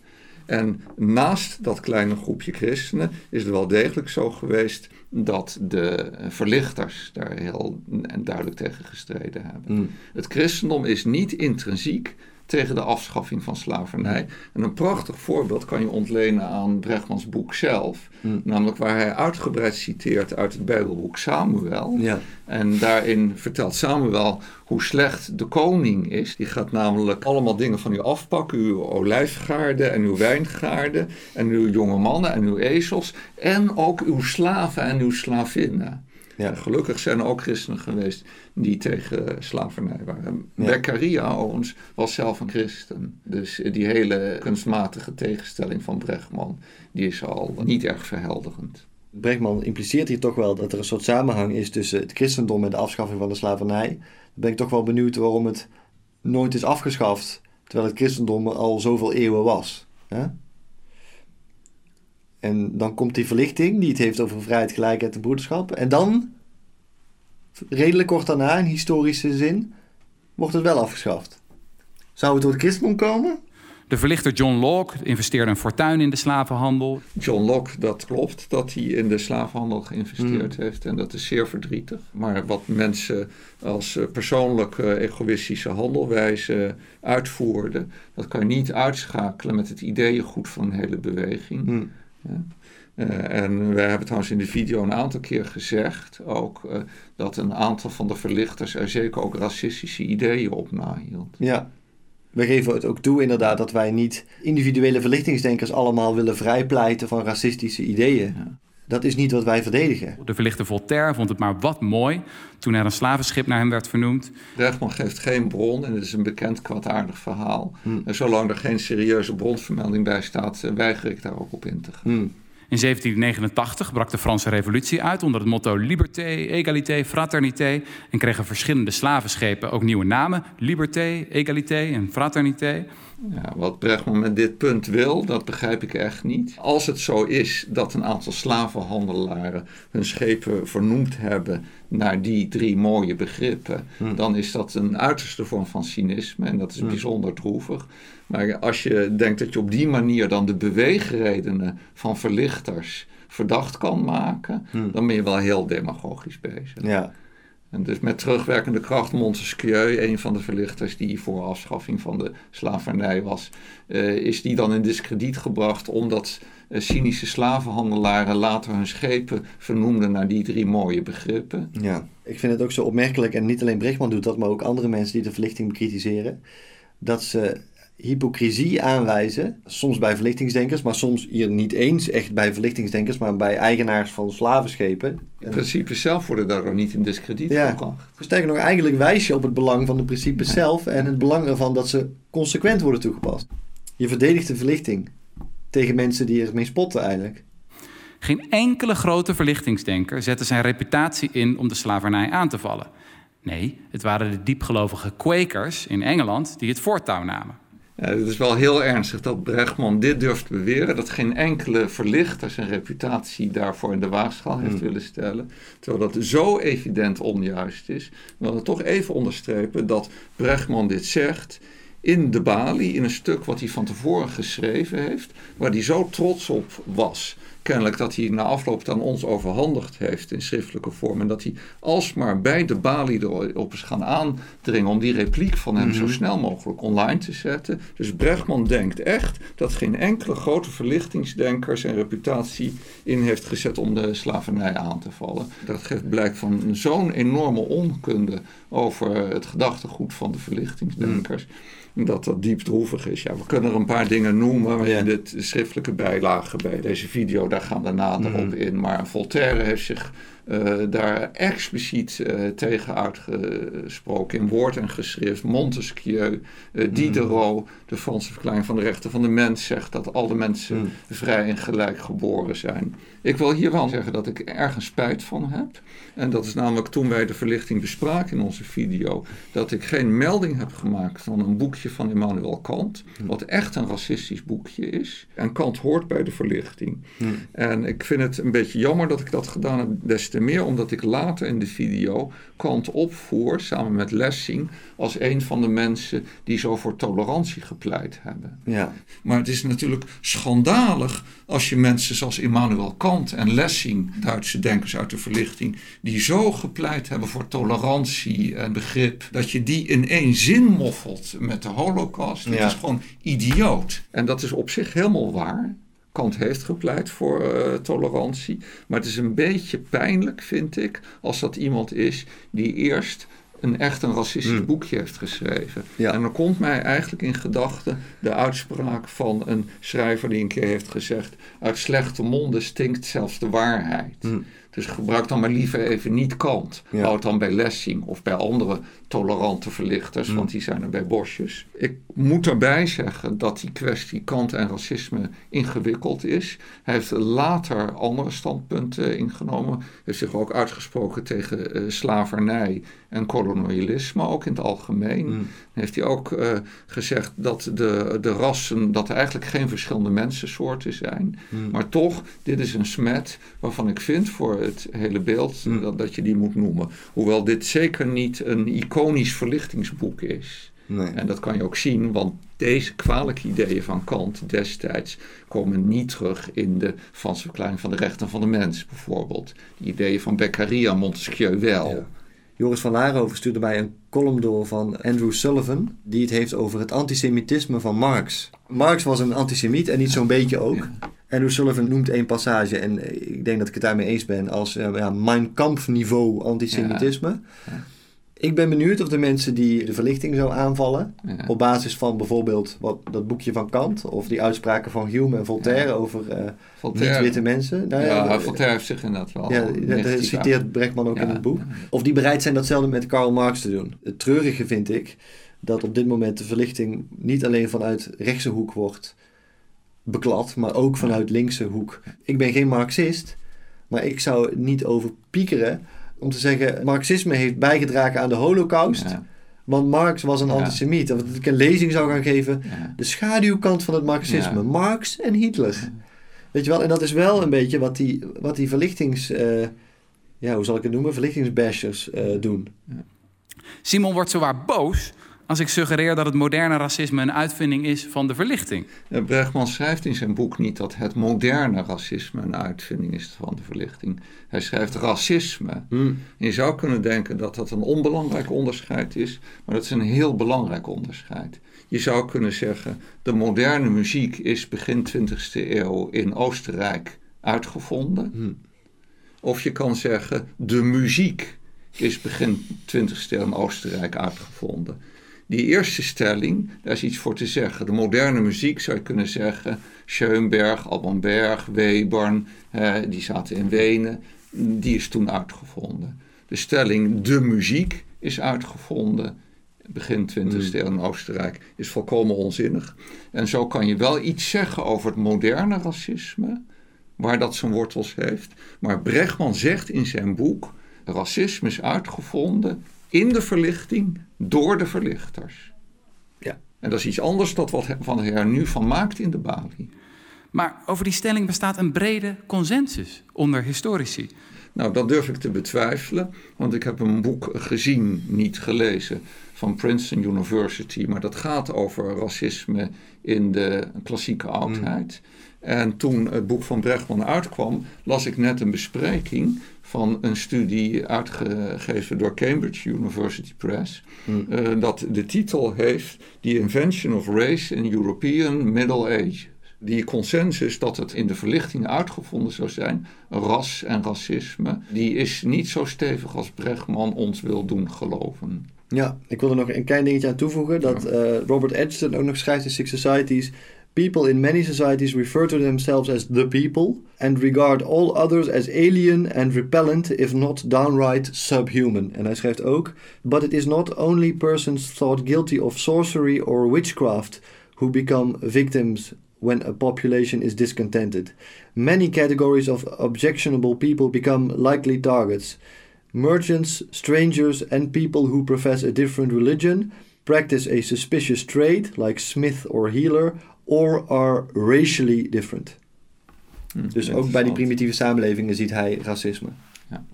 En naast dat kleine groepje christenen is het wel degelijk zo geweest dat de verlichters daar heel duidelijk tegen gestreden hebben. Hmm. Het christendom is niet intrinsiek tegen de afschaffing van slavernij. En een prachtig voorbeeld kan je ontlenen aan Bregmans boek zelf. Hmm. Namelijk waar hij uitgebreid citeert uit het Bijbelboek Samuel. Ja. En daarin vertelt Samuel hoe slecht de koning is. Die gaat namelijk allemaal dingen van u afpakken. Uw olijfgaarden en uw wijngaarden. En uw jonge mannen en uw ezels. En ook uw slaven en uw slavinnen. Ja. Gelukkig zijn er ook christenen geweest die tegen slavernij waren. Ja. Beccaria overigens was zelf een christen. Dus die hele kunstmatige tegenstelling van Brechtman, die is al niet erg verhelderend. Brechtman impliceert hier toch wel dat er een soort samenhang is tussen het christendom en de afschaffing van de slavernij. Dan ben ik toch wel benieuwd waarom het nooit is afgeschaft, terwijl het christendom al zoveel eeuwen was. Hè? En dan komt die verlichting, die het heeft over vrijheid, gelijkheid en broederschap. En dan, redelijk kort daarna, in historische zin, wordt het wel afgeschaft. Zou het door het christendom komen? De verlichter John Locke investeerde een fortuin in de slavenhandel. John Locke, dat klopt dat hij in de slavenhandel geïnvesteerd hmm. heeft. En dat is zeer verdrietig. Maar wat mensen als eh, persoonlijke egoïstische handelwijze uitvoerden, dat kan je niet uitschakelen met het ideeëngoed van een hele beweging. Hmm. Uh, en wij hebben trouwens in de video een aantal keer gezegd ook uh, dat een aantal van de verlichters er zeker ook racistische ideeën op nahield. Ja, we geven het ook toe inderdaad dat wij niet individuele verlichtingsdenkers allemaal willen vrijpleiten van racistische ideeën. Ja. Dat is niet wat wij verdedigen. De verlichte Voltaire vond het maar wat mooi toen er een slavenschip naar hem werd vernoemd. Rechtman geeft geen bron en het is een bekend kwaadaardig verhaal. Hmm. En zolang er geen serieuze bronvermelding bij staat, eh, weiger ik daar ook op in te gaan. Hmm. In 1789 brak de Franse Revolutie uit onder het motto Liberté, Égalité, Fraternité en kregen verschillende slavenschepen ook nieuwe namen: Liberté, Égalité en Fraternité. Ja, wat Brechtman met dit punt wil, dat begrijp ik echt niet. Als het zo is dat een aantal slavenhandelaren hun schepen vernoemd hebben naar die drie mooie begrippen, hmm. dan is dat een uiterste vorm van cynisme en dat is hmm. bijzonder droevig. Maar als je denkt dat je op die manier dan de beweegredenen van verlichters verdacht kan maken, hmm. dan ben je wel heel demagogisch bezig. Ja. En dus met terugwerkende kracht Montesquieu, een van de verlichters die voor afschaffing van de slavernij was, uh, is die dan in discrediet gebracht omdat uh, cynische slavenhandelaren later hun schepen vernoemden naar die drie mooie begrippen. Ja, ik vind het ook zo opmerkelijk, en niet alleen Brechtman doet dat, maar ook andere mensen die de verlichting bekritiseren, dat ze hypocrisie aanwijzen. Soms bij verlichtingsdenkers, maar soms hier niet eens echt bij verlichtingsdenkers, maar bij eigenaars van slavenschepen. De principes zelf worden daardoor niet in discrediet ja. gebracht. Sterker nog, eigenlijk wijs je op het belang van de principes zelf en het belang ervan dat ze consequent worden toegepast. Je verdedigt de verlichting tegen mensen die ermee spotten eigenlijk. Geen enkele grote verlichtingsdenker zette zijn reputatie in om de slavernij aan te vallen. Nee, het waren de diepgelovige Quakers in Engeland die het voortouw namen. Het is wel heel ernstig dat Brechtman dit durft beweren. Dat geen enkele verlichter zijn reputatie daarvoor in de waagschaal heeft hmm. willen stellen. Terwijl dat zo evident onjuist is. We willen toch even onderstrepen dat Brechtman dit zegt in de Bali, in een stuk wat hij van tevoren geschreven heeft, waar hij zo trots op was kennelijk dat hij na afloop aan ons overhandigd heeft in schriftelijke vorm. En dat hij alsmaar bij de balie erop is gaan aandringen om die repliek van hem zo mhm. snel mogelijk online te zetten. Dus Brechtman denkt echt dat geen enkele grote verlichtingsdenker zijn reputatie in heeft gezet om de slavernij aan te vallen. Dat geeft blijk van zo'n enorme onkunde over het gedachtegoed van de verlichtingsdenkers. Mhm dat dat diep droevig is. Ja, we kunnen er een paar dingen noemen in de schriftelijke bijlagen bij deze video. Daar gaan we nader mhm. op in. Maar Voltaire heeft zich daar expliciet uh, tegen uitgesproken in woord en geschrift. Montesquieu, uh, Diderot, de Franse verklaring van de rechten van de mens, zegt dat alle mensen mm. vrij en gelijk geboren zijn. Ik wil hier wel zeggen dat ik ergens spijt van heb. En dat is namelijk toen wij de verlichting bespraken in onze video, dat ik geen melding heb gemaakt van een boekje van Immanuel Kant, mm. wat echt een racistisch boekje is. En Kant hoort bij de verlichting. Mm. En ik vind het een beetje jammer dat ik dat gedaan heb destijds meer omdat ik later in de video Kant opvoer, samen met Lessing, als een van de mensen die zo voor tolerantie gepleit hebben. Ja. Maar het is natuurlijk schandalig als je mensen zoals Immanuel Kant en Lessing, Duitse denkers uit de verlichting, die zo gepleit hebben voor tolerantie en begrip, dat je die in één zin moffelt met de holocaust. Dat is gewoon idioot. En dat is op zich helemaal waar. Kant heeft gepleit voor uh, tolerantie. Maar het is een beetje pijnlijk, vind ik, als dat iemand is die eerst een echt een racistisch hmm. boekje heeft geschreven. En dan komt mij eigenlijk in gedachten de uitspraak van een schrijver die een keer heeft gezegd: uit slechte monden stinkt zelfs de waarheid. Mm. Dus gebruik dan maar liever even niet Kant. Ja. Houd dan bij Lessing of bij andere tolerante verlichters, mm. want die zijn er bij bosjes. Ik moet erbij zeggen dat die kwestie Kant en racisme ingewikkeld is. Hij heeft later andere standpunten ingenomen. Hij heeft zich ook uitgesproken tegen uh, slavernij en kolonialisme, ook in het algemeen. Mm. Heeft hij ook uh, gezegd dat de, de rassen, dat er eigenlijk geen verschillende mensensoorten zijn. Mm. Maar toch, dit is een smet waarvan ik vind voor het hele beeld mm. dat, dat je die moet noemen. Hoewel dit zeker niet een iconisch verlichtingsboek is. Nee. En dat kan je ook zien, want deze kwalijke ideeën van Kant destijds komen niet terug in de Franse verklaring van de rechten van de mens, bijvoorbeeld. De ideeën van Beccaria, Montesquieu wel. Joris van Laarhoven stuurde mij een column door van Andrew Sullivan, die het heeft over het antisemitisme van Marx. Marx was een antisemiet en niet zo'n beetje ook. Andrew Sullivan noemt één passage, en ik denk dat ik het daarmee eens ben, als uh, ja, Mein Kampf niveau antisemitisme. Ja. Ik ben benieuwd of de mensen die de verlichting zou aanvallen, op basis van bijvoorbeeld wat, dat boekje van Kant, of die uitspraken van Hume en Voltaire over uh, niet-witte mensen. Nou, ja, Voltaire heeft zich inderdaad wel. Ja, dat citeert Brechtman ook in het boek. Of die bereid zijn datzelfde met Karl Marx te doen. Het treurige vind ik dat op dit moment de verlichting niet alleen vanuit rechtse hoek wordt beklad, maar ook vanuit linkse hoek. Ik ben geen Marxist, maar ik zou niet over piekeren om te zeggen, Marxisme heeft bijgedragen aan de holocaust. Want Marx was een antisemiet. Of dat ik een lezing zou gaan geven. De schaduwkant van het Marxisme. Marx en Hitler. Weet je wel? En dat is wel een beetje wat die, wat die verlichtings... Uh, ja, hoe zal ik het noemen? Verlichtingsbashers uh, doen. Simon wordt zowaar boos als ik suggereer dat het moderne racisme een uitvinding is van de verlichting. Bregman schrijft in zijn boek niet dat het moderne racisme een uitvinding is van de verlichting. Hij schrijft racisme. Hmm. Je zou kunnen denken dat dat een onbelangrijk onderscheid is, maar dat is een heel belangrijk onderscheid. Je zou kunnen zeggen, de moderne muziek is begin 20e eeuw in Oostenrijk uitgevonden. Hmm. Of je kan zeggen, de muziek is begin 20e eeuw in Oostenrijk uitgevonden. Die eerste stelling, daar is iets voor te zeggen. De moderne muziek zou je kunnen zeggen. Schoenberg, Alban Berg, Webern, die zaten in Wenen. Die is toen uitgevonden. De stelling de muziek is uitgevonden begin 20e hmm. eeuw in Oostenrijk, is volkomen onzinnig. En zo kan je wel iets zeggen over het moderne racisme, waar dat zijn wortels heeft. Maar Bregman zegt in zijn boek: racisme is uitgevonden in de verlichting door de verlichters. Ja, En dat is iets anders dan wat Van Her nu van maakt in de Bali. Maar over die stelling bestaat een brede consensus onder historici. Nou, dat durf ik te betwijfelen, want ik heb een boek gezien, niet gelezen, van Princeton University, maar dat gaat over racisme in de klassieke oudheid. En toen het boek van Brechtman uitkwam, las ik net een bespreking van een studie uitgegeven door Cambridge University Press. Hmm. Uh, dat de titel heeft The Invention of Race in European Middle Age. Die consensus dat het in de verlichting uitgevonden zou zijn, ras en racisme, die is niet zo stevig als Brechtman ons wil doen geloven. Ja, ik wil er nog een klein dingetje aan toevoegen. Dat uh, Robert Edgerton ook nog schrijft in Six Societies. People in many societies refer to themselves as the people and regard all others as alien and repellent, if not downright subhuman. En hij schrijft ook: But it is not only persons thought guilty of sorcery or witchcraft who become victims when a population is discontented. Many categories of objectionable people become likely targets. Merchants, strangers, and people who profess a different religion, practice a suspicious trade like smith or healer, or are racially different. Hm, dus ook bij die primitieve samenlevingen ziet hij racisme. Ja.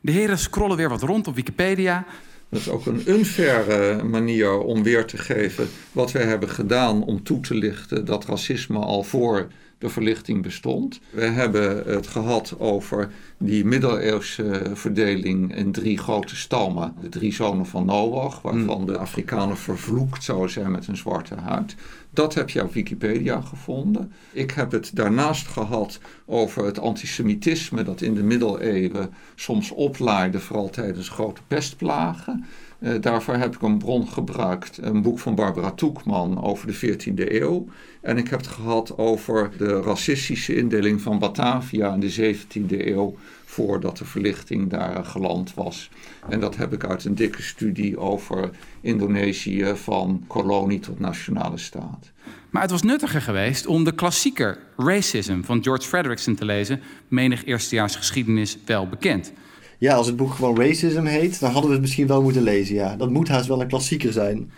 De heren scrollen weer wat rond op Wikipedia. Dat is ook een unfaire manier om weer te geven wat wij hebben gedaan om toe te lichten dat racisme al voor de verlichting bestond. We hebben het gehad over die middeleeuwse verdeling in drie grote stammen. De drie zonen van Noach, waarvan de Afrikanen vervloekt zouden zijn met een zwarte huid. Dat heb je op Wikipedia gevonden. Ik heb het daarnaast gehad over het antisemitisme dat in de middeleeuwen soms oplaaide, vooral tijdens grote pestplagen. Uh, daarvoor heb ik een bron gebruikt, een boek van Barbara Toekman over de 14e eeuw. En ik heb het gehad over de racistische indeling van Batavia in de 17e eeuw, voordat de verlichting daar geland was. En dat heb ik uit een dikke studie over Indonesië van kolonie tot nationale staat. Maar het was nuttiger geweest om de klassieker Racism van George Frederickson te lezen, menig eerstejaars geschiedenis wel bekend. Ja, als het boek gewoon Racism heet, dan hadden we het misschien wel moeten lezen, ja. Dat moet haast wel een klassieker zijn.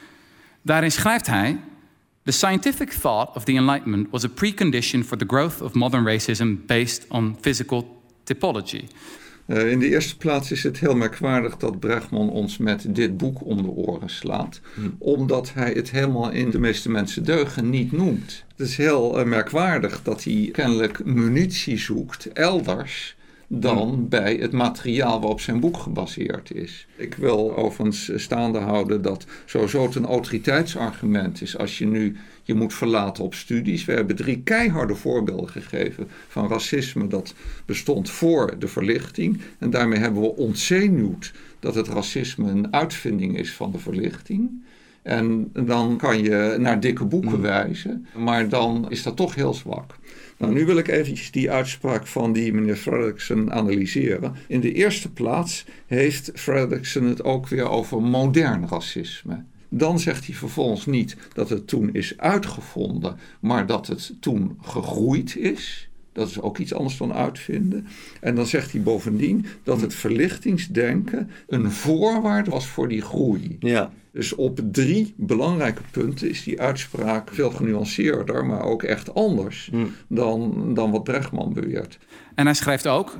Daarin schrijft hij... The scientific thought of the Enlightenment was a precondition for the growth of modern racism based on physical typology. Uh, in de eerste plaats is het heel merkwaardig dat Bregman ons met dit boek om de oren slaat, hm. omdat hij het helemaal in de meeste mensen deugen niet noemt. Het is heel uh, merkwaardig dat hij kennelijk munitie zoekt elders dan bij het materiaal waarop zijn boek gebaseerd is. Ik wil overigens staande houden dat sowieso het een autoriteitsargument is als je nu je moet verlaten op studies. We hebben drie keiharde voorbeelden gegeven van racisme dat bestond voor de verlichting. En daarmee hebben we ontzenuwd dat het racisme een uitvinding is van de verlichting. En dan kan je naar dikke boeken mm. wijzen, maar dan is dat toch heel zwak. Nou, nu wil ik eventjes die uitspraak van die meneer Fredrickson analyseren. In de eerste plaats heeft Fredrickson het ook weer over modern racisme. Dan zegt hij vervolgens niet dat het toen is uitgevonden, maar dat het toen gegroeid is. Dat is ook iets anders dan uitvinden. En dan zegt hij bovendien dat het verlichtingsdenken een voorwaarde was voor die groei. Ja. Dus op drie belangrijke punten is die uitspraak veel genuanceerder, maar ook echt anders hmm. dan, dan wat Brechtman beweert. En hij schrijft ook: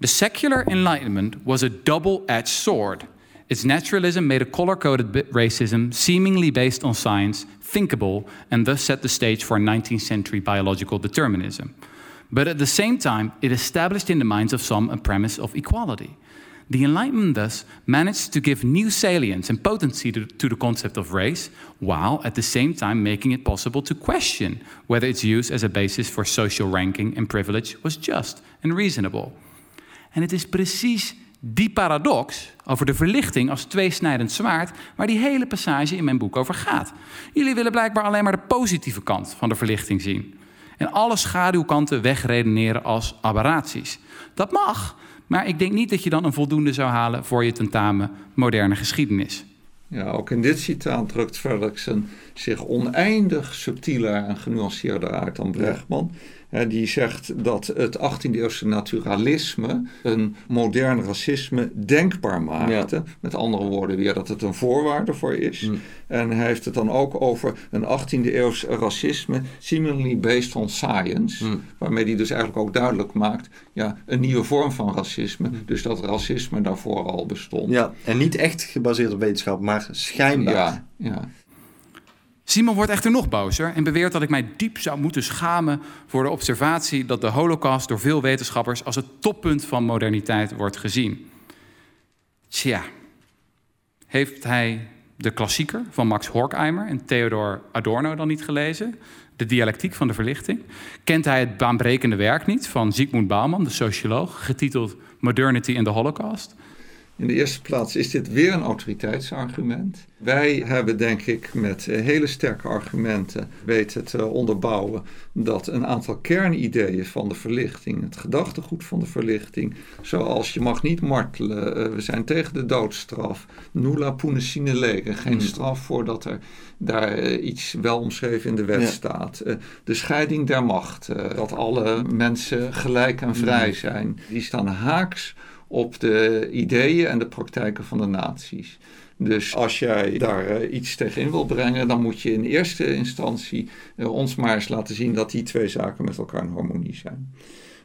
The secular enlightenment was a double-edged sword. Its naturalism made a color-coded racism seemingly based on science thinkable and thus set the stage for 19th century biological determinism. But at the same time, it established in the minds of some a premise of equality. The Enlightenment thus managed to give new salience and potency to, to, the concept of race, while at the same time making it possible to question whether its use as a basis for social ranking and privilege was just and reasonable. En het is precies die paradox over de verlichting als tweesnijdend zwaard waar die hele passage in mijn boek over gaat. Jullie willen blijkbaar alleen maar de positieve kant van de verlichting zien. En alle schaduwkanten wegredeneren als aberraties. Dat mag, maar ik denk niet dat je dan een voldoende zou halen voor je tentamen moderne geschiedenis. Ja, ook in dit citaat drukt Fredrickson zich oneindig subtieler en genuanceerder uit dan Brechtman. Die zegt dat het 18e eeuwse naturalisme een modern racisme denkbaar maakte. Met andere woorden weer dat het een voorwaarde voor is. Mm. En hij heeft het dan ook over een 18e eeuws racisme seemingly based on science. Mm. Waarmee hij dus eigenlijk ook duidelijk maakt, ja, een nieuwe vorm van racisme. Mm. Dus dat racisme daarvoor al bestond. Ja, en niet echt gebaseerd op wetenschap, maar schijnbaar. Ja, ja. Simon wordt echter nog bozer en beweert dat ik mij diep zou moeten schamen voor de observatie dat de Holocaust door veel wetenschappers als het toppunt van moderniteit wordt gezien. Tja, heeft hij de klassieker van Max Horkheimer en Theodor Adorno dan niet gelezen? De dialectiek van de verlichting? Kent hij het baanbrekende werk niet van Zygmunt Bauman, de socioloog, getiteld Modernity and the Holocaust? In de eerste plaats is dit weer een autoriteitsargument. Wij hebben denk ik met eh, hele sterke argumenten weten te onderbouwen dat een aantal kernideeën van de verlichting, het gedachtegoed van de verlichting, zoals je mag niet martelen, eh, we zijn tegen de doodstraf, nulla pune sine lege, geen hmm. straf voordat er daar eh, iets wel omschreven in de wet staat. De scheiding der macht, dat alle mensen gelijk en vrij hmm. zijn, die staan haaks op de ideeën en de praktijken van de naties. Dus als jij daar uh, iets tegenin wil brengen, dan moet je in eerste instantie uh, ons maar eens laten zien dat die twee zaken met elkaar in harmonie zijn.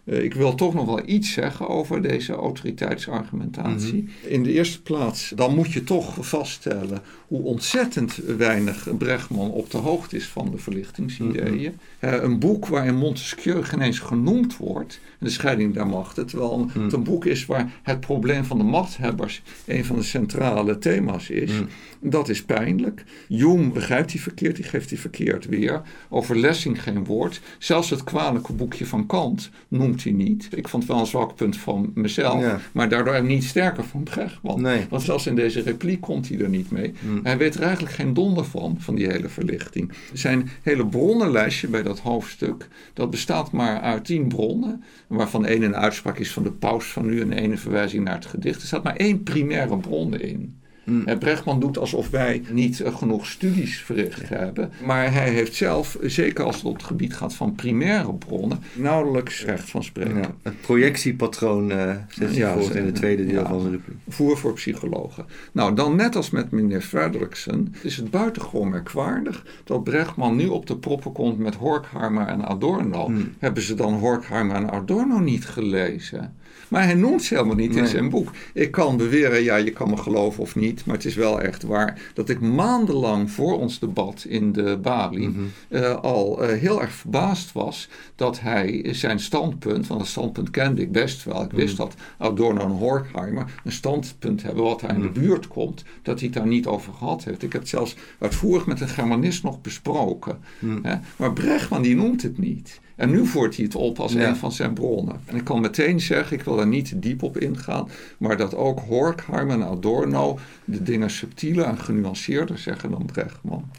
Uh, ik wil toch nog wel iets zeggen over deze autoriteitsargumentatie. Mm -hmm. In de eerste plaats, dan moet je toch vaststellen hoe ontzettend weinig Brechtman op de hoogte is van de verlichtingsideeën. Mm -hmm. een boek waarin Montesquieu geen eens genoemd wordt, de scheiding der machten, terwijl mm -hmm. het een boek is waar het probleem van de machthebbers een van de centrale thema's is. Mhm. Dat is pijnlijk. Jung begrijpt die verkeerd, die geeft die verkeerd weer. Over Lessing geen woord. Zelfs het kwalijke boekje van Kant noemt niet. Ik vond het wel een zwak punt van mezelf, maar daardoor niet sterker van Brechtman. Nee. Want zelfs in deze repliek komt hij er niet mee. Mm. Hij weet er eigenlijk geen donder van, van die hele verlichting. Zijn hele bronnenlijstje bij dat hoofdstuk, dat bestaat maar uit tien bronnen, waarvan één een uitspraak is van de paus van nu en één een verwijzing naar het gedicht. Er staat maar één primaire bron in. Mm. Brechtman doet alsof wij niet uh, genoeg studies verricht hebben. Maar hij heeft zelf, zeker als het op het gebied gaat van primaire bronnen, nauwelijks recht van spreken. Ja, het projectiepatroon uh, zet ja, voort in het tweede deel van de repliek. Voer voor psychologen. Nou, dan net als met meneer Frederiksen is het buitengewoon merkwaardig dat Brechtman nu op de proppen komt met Horkheimer en Adorno. Mm. Hebben ze dan Horkheimer en Adorno niet gelezen? Maar hij noemt ze helemaal niet in zijn boek. Ik kan beweren, ja, je kan me geloven of niet, maar het is wel echt waar dat ik maandenlang voor ons debat in de Bali mhm. eh, al uh, heel erg verbaasd was dat hij zijn standpunt, want dat standpunt kende ik best wel. Ik wist mhm. dat Adorno en Horkheimer een standpunt hebben wat hij in de mhm. buurt komt, dat hij het daar niet over gehad heeft. Ik heb het zelfs uitvoerig met een Germanist nog besproken. Hè? Maar Brechtman die noemt het niet. En nu voert hij het op als een van zijn bronnen. En ik kan meteen zeggen, ik wil daar niet diep op ingaan, maar dat ook Horkheimer en Adorno de dingen subtieler en genuanceerder zeggen dan Brechtman.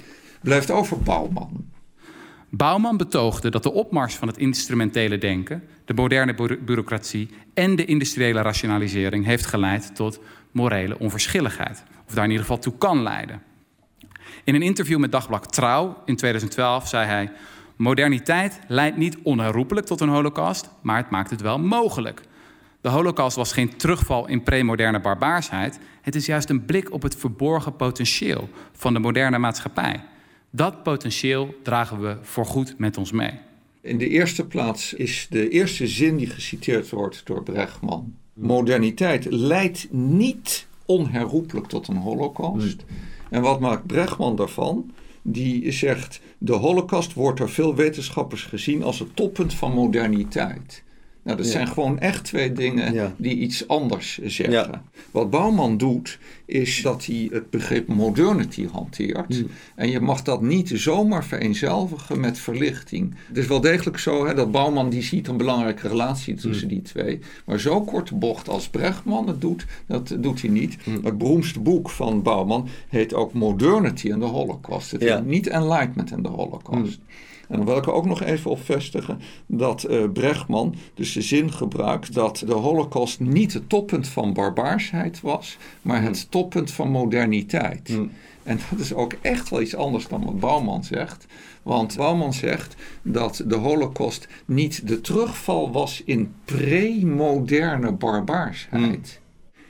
Blijft over Bouwman. Bouwman betoogde dat de opmars van het instrumentele denken, de moderne bureaucratie en de industriële rationalisering heeft geleid tot morele onverschilligheid. Of daar in ieder geval toe kan leiden. In een interview met Dagblad Trouw in 2012 zei hij: Moderniteit leidt niet onherroepelijk tot een holocaust, maar het maakt het wel mogelijk. De holocaust was geen terugval in premoderne barbaarsheid. Het is juist een blik op het verborgen potentieel van de moderne maatschappij. Dat potentieel dragen we voorgoed met ons mee. In de eerste plaats is de eerste zin die geciteerd wordt door Brechtman. Moderniteit leidt niet onherroepelijk tot een holocaust. En wat maakt Brechtman daarvan? Die zegt de Holocaust wordt door veel wetenschappers gezien als het toppunt van moderniteit. Nou, dat zijn gewoon echt twee dingen die iets anders zeggen. Wat Bouwman doet, is dat hij het begrip modernity hanteert. Hmm. En je mag dat niet zomaar vereenzelvigen met verlichting. Het is wel degelijk zo hè, dat Bouwman die ziet een belangrijke relatie tussen hmm. die twee. Maar zo korte bocht als Brechtman het doet, dat doet hij niet. Hmm. Het beroemdste boek van Bouwman heet ook Modernity en de Holocaust. Het niet Enlightenment en de Holocaust. En dan wil ik er ook nog even op vestigen dat uh, Brechtman dus de zin gebruikt dat de Holocaust niet het toppunt van barbaarsheid was, maar het hmm. toppunt van moderniteit. Hmm. En dat is ook echt wel iets anders dan wat Bouwman zegt. Want Bouwman zegt dat de Holocaust niet de terugval was in pre-moderne barbaarsheid. Hmm.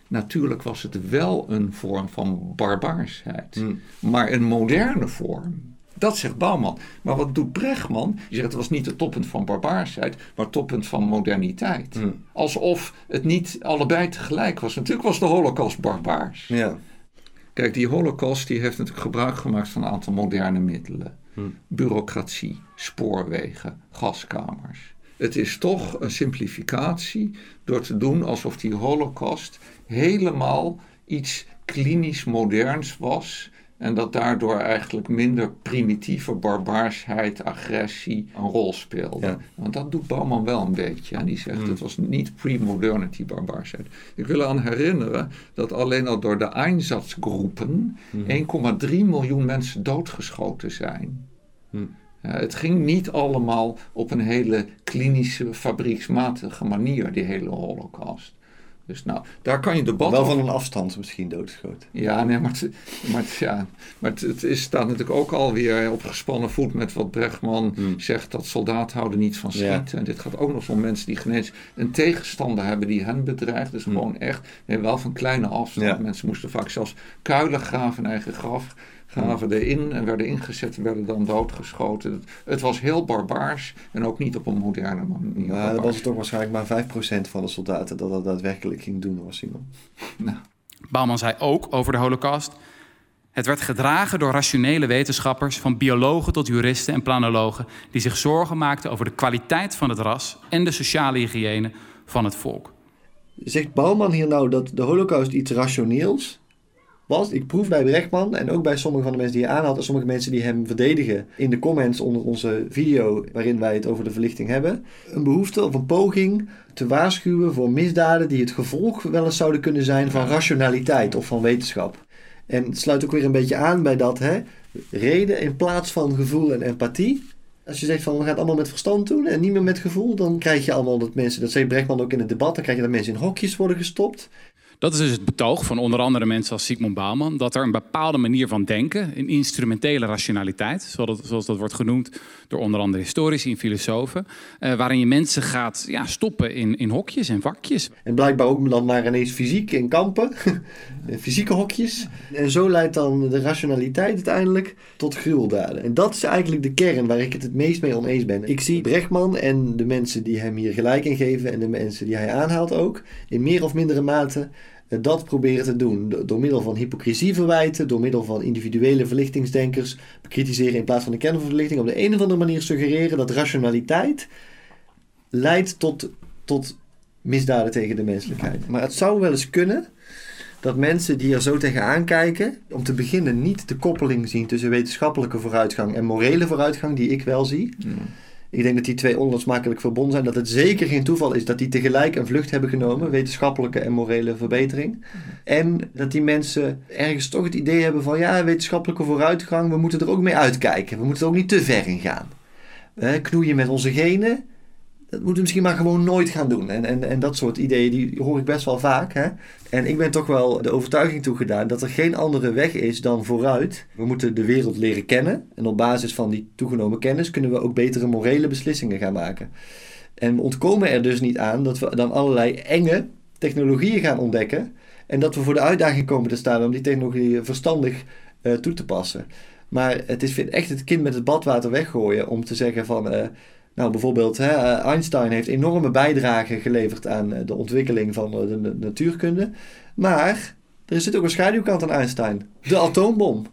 Natuurlijk was het wel een vorm van barbaarsheid, maar een moderne vorm. Dat zegt Bouwman. Maar wat doet Brechtman? Die zegt het was niet het toppunt van barbaarsheid, maar het toppunt van moderniteit. Hmm. Alsof het niet allebei tegelijk was. Natuurlijk was de holocaust barbaars. Ja. Kijk, die holocaust die heeft natuurlijk gebruik gemaakt van een aantal moderne middelen. Hmm. Bureaucratie, spoorwegen, gaskamers. Het is toch een simplificatie door te doen alsof die holocaust helemaal iets klinisch moderns was en dat daardoor eigenlijk minder primitieve barbaarsheid, agressie een rol speelde. Want dat doet Bouwman wel een beetje. En die zegt mm. het was niet pre-modernity barbaarsheid. Ik wil aan herinneren dat alleen al door de Einsatzgroepen mm. 1,3 miljoen mensen doodgeschoten zijn. Mm. het ging niet allemaal op een hele klinische, fabrieksmatige manier, die hele holocaust. Dus nou, daar kan je debat Wel van een afstand misschien doodgeschoten. Ja, nee, maar, het, maar, het, ja, maar het, is, staat natuurlijk ook alweer op gespannen voet met wat Brechtman hmm. zegt, dat soldaten houden niet van schieten. En dit gaat ook nog om mensen die genees een tegenstander hebben die hen bedreigt. Dus hmm. gewoon echt, nee, wel van kleine afstand. Mensen moesten vaak zelfs kuilen graven in eigen graf gaven erin en werden ingezet en werden dan doodgeschoten. Het, was heel barbaars en ook niet op een moderne manier. Maar dat was het toch waarschijnlijk maar 5% van de soldaten dat dat daadwerkelijk ging doen, was Simon. Nou. Bouwman zei ook over de holocaust... Het werd gedragen door rationele wetenschappers, van biologen tot juristen en planologen, die zich zorgen maakten over de kwaliteit van het ras en de sociale hygiëne van het volk. Zegt Bouwman hier nou dat de holocaust iets rationeels was, ik proef bij Brechtman en ook bij sommige van de mensen die hij aanhaalt en sommige mensen die hem verdedigen in de comments onder onze video waarin wij het over de verlichting hebben, een behoefte of een poging te waarschuwen voor misdaden die het gevolg wel eens zouden kunnen zijn van rationaliteit of van wetenschap. En het sluit ook weer een beetje aan bij dat hè, reden in plaats van gevoel en empathie. Als je zegt van we gaan het allemaal met verstand doen en niet meer met gevoel, dan krijg je allemaal dat mensen, dat zei Brechtman ook in het debat, dan krijg je dat mensen in hokjes worden gestopt. Dat is dus het betoog van onder andere mensen als Sigmund Bauman, dat er een bepaalde manier van denken, een instrumentele rationaliteit, zoals dat, zoals dat wordt genoemd door onder andere historici en filosofen, uh, waarin je mensen gaat ja, stoppen in, in hokjes en vakjes. En blijkbaar ook dan maar ineens fysiek in kampen, fysieke hokjes. En zo leidt dan de rationaliteit uiteindelijk tot gruweldaden. En dat is eigenlijk de kern waar ik het het meest mee oneens ben. Ik zie Brechtman en de mensen die hem hier gelijk in geven en de mensen die hij aanhaalt ook, in meer of mindere mate dat proberen te doen. Door middel van hypocrisie verwijten, door middel van individuele verlichtingsdenkers bekritiseren in plaats van de kern verlichting. Op de een of andere manier suggereren dat rationaliteit leidt tot, tot misdaden tegen de menselijkheid. Maar het zou wel eens kunnen dat mensen die er zo tegenaan kijken, om te beginnen niet de koppeling zien tussen wetenschappelijke vooruitgang en morele vooruitgang, die ik wel zie. Ik denk dat die twee onlosmakelijk verbonden zijn. Dat het zeker geen toeval is dat die tegelijk een vlucht hebben genomen. Wetenschappelijke en morele verbetering. En dat die mensen ergens toch het idee hebben van... Ja, wetenschappelijke vooruitgang, we moeten er ook mee uitkijken. We moeten er ook niet te ver in gaan. knoeien met onze genen dat moeten we misschien maar gewoon nooit gaan doen. En, en, en dat soort ideeën die hoor ik best wel vaak. Hè? En ik ben toch wel de overtuiging toegedaan dat er geen andere weg is dan vooruit. We moeten de wereld leren kennen. En op basis van die toegenomen kennis kunnen we ook betere morele beslissingen gaan maken. En we ontkomen er dus niet aan dat we dan allerlei enge technologieën gaan ontdekken. En dat we voor de uitdaging komen te staan om die technologieën verstandig uh, toe te passen. Maar het is echt het kind met het badwater weggooien om te zeggen van... Uh, nou, bijvoorbeeld, hè, eh, Einstein heeft enorme bijdragen geleverd aan eh, de ontwikkeling van eh, de natuurkunde. Maar er zit ook een schaduwkant aan Einstein. De atoombom.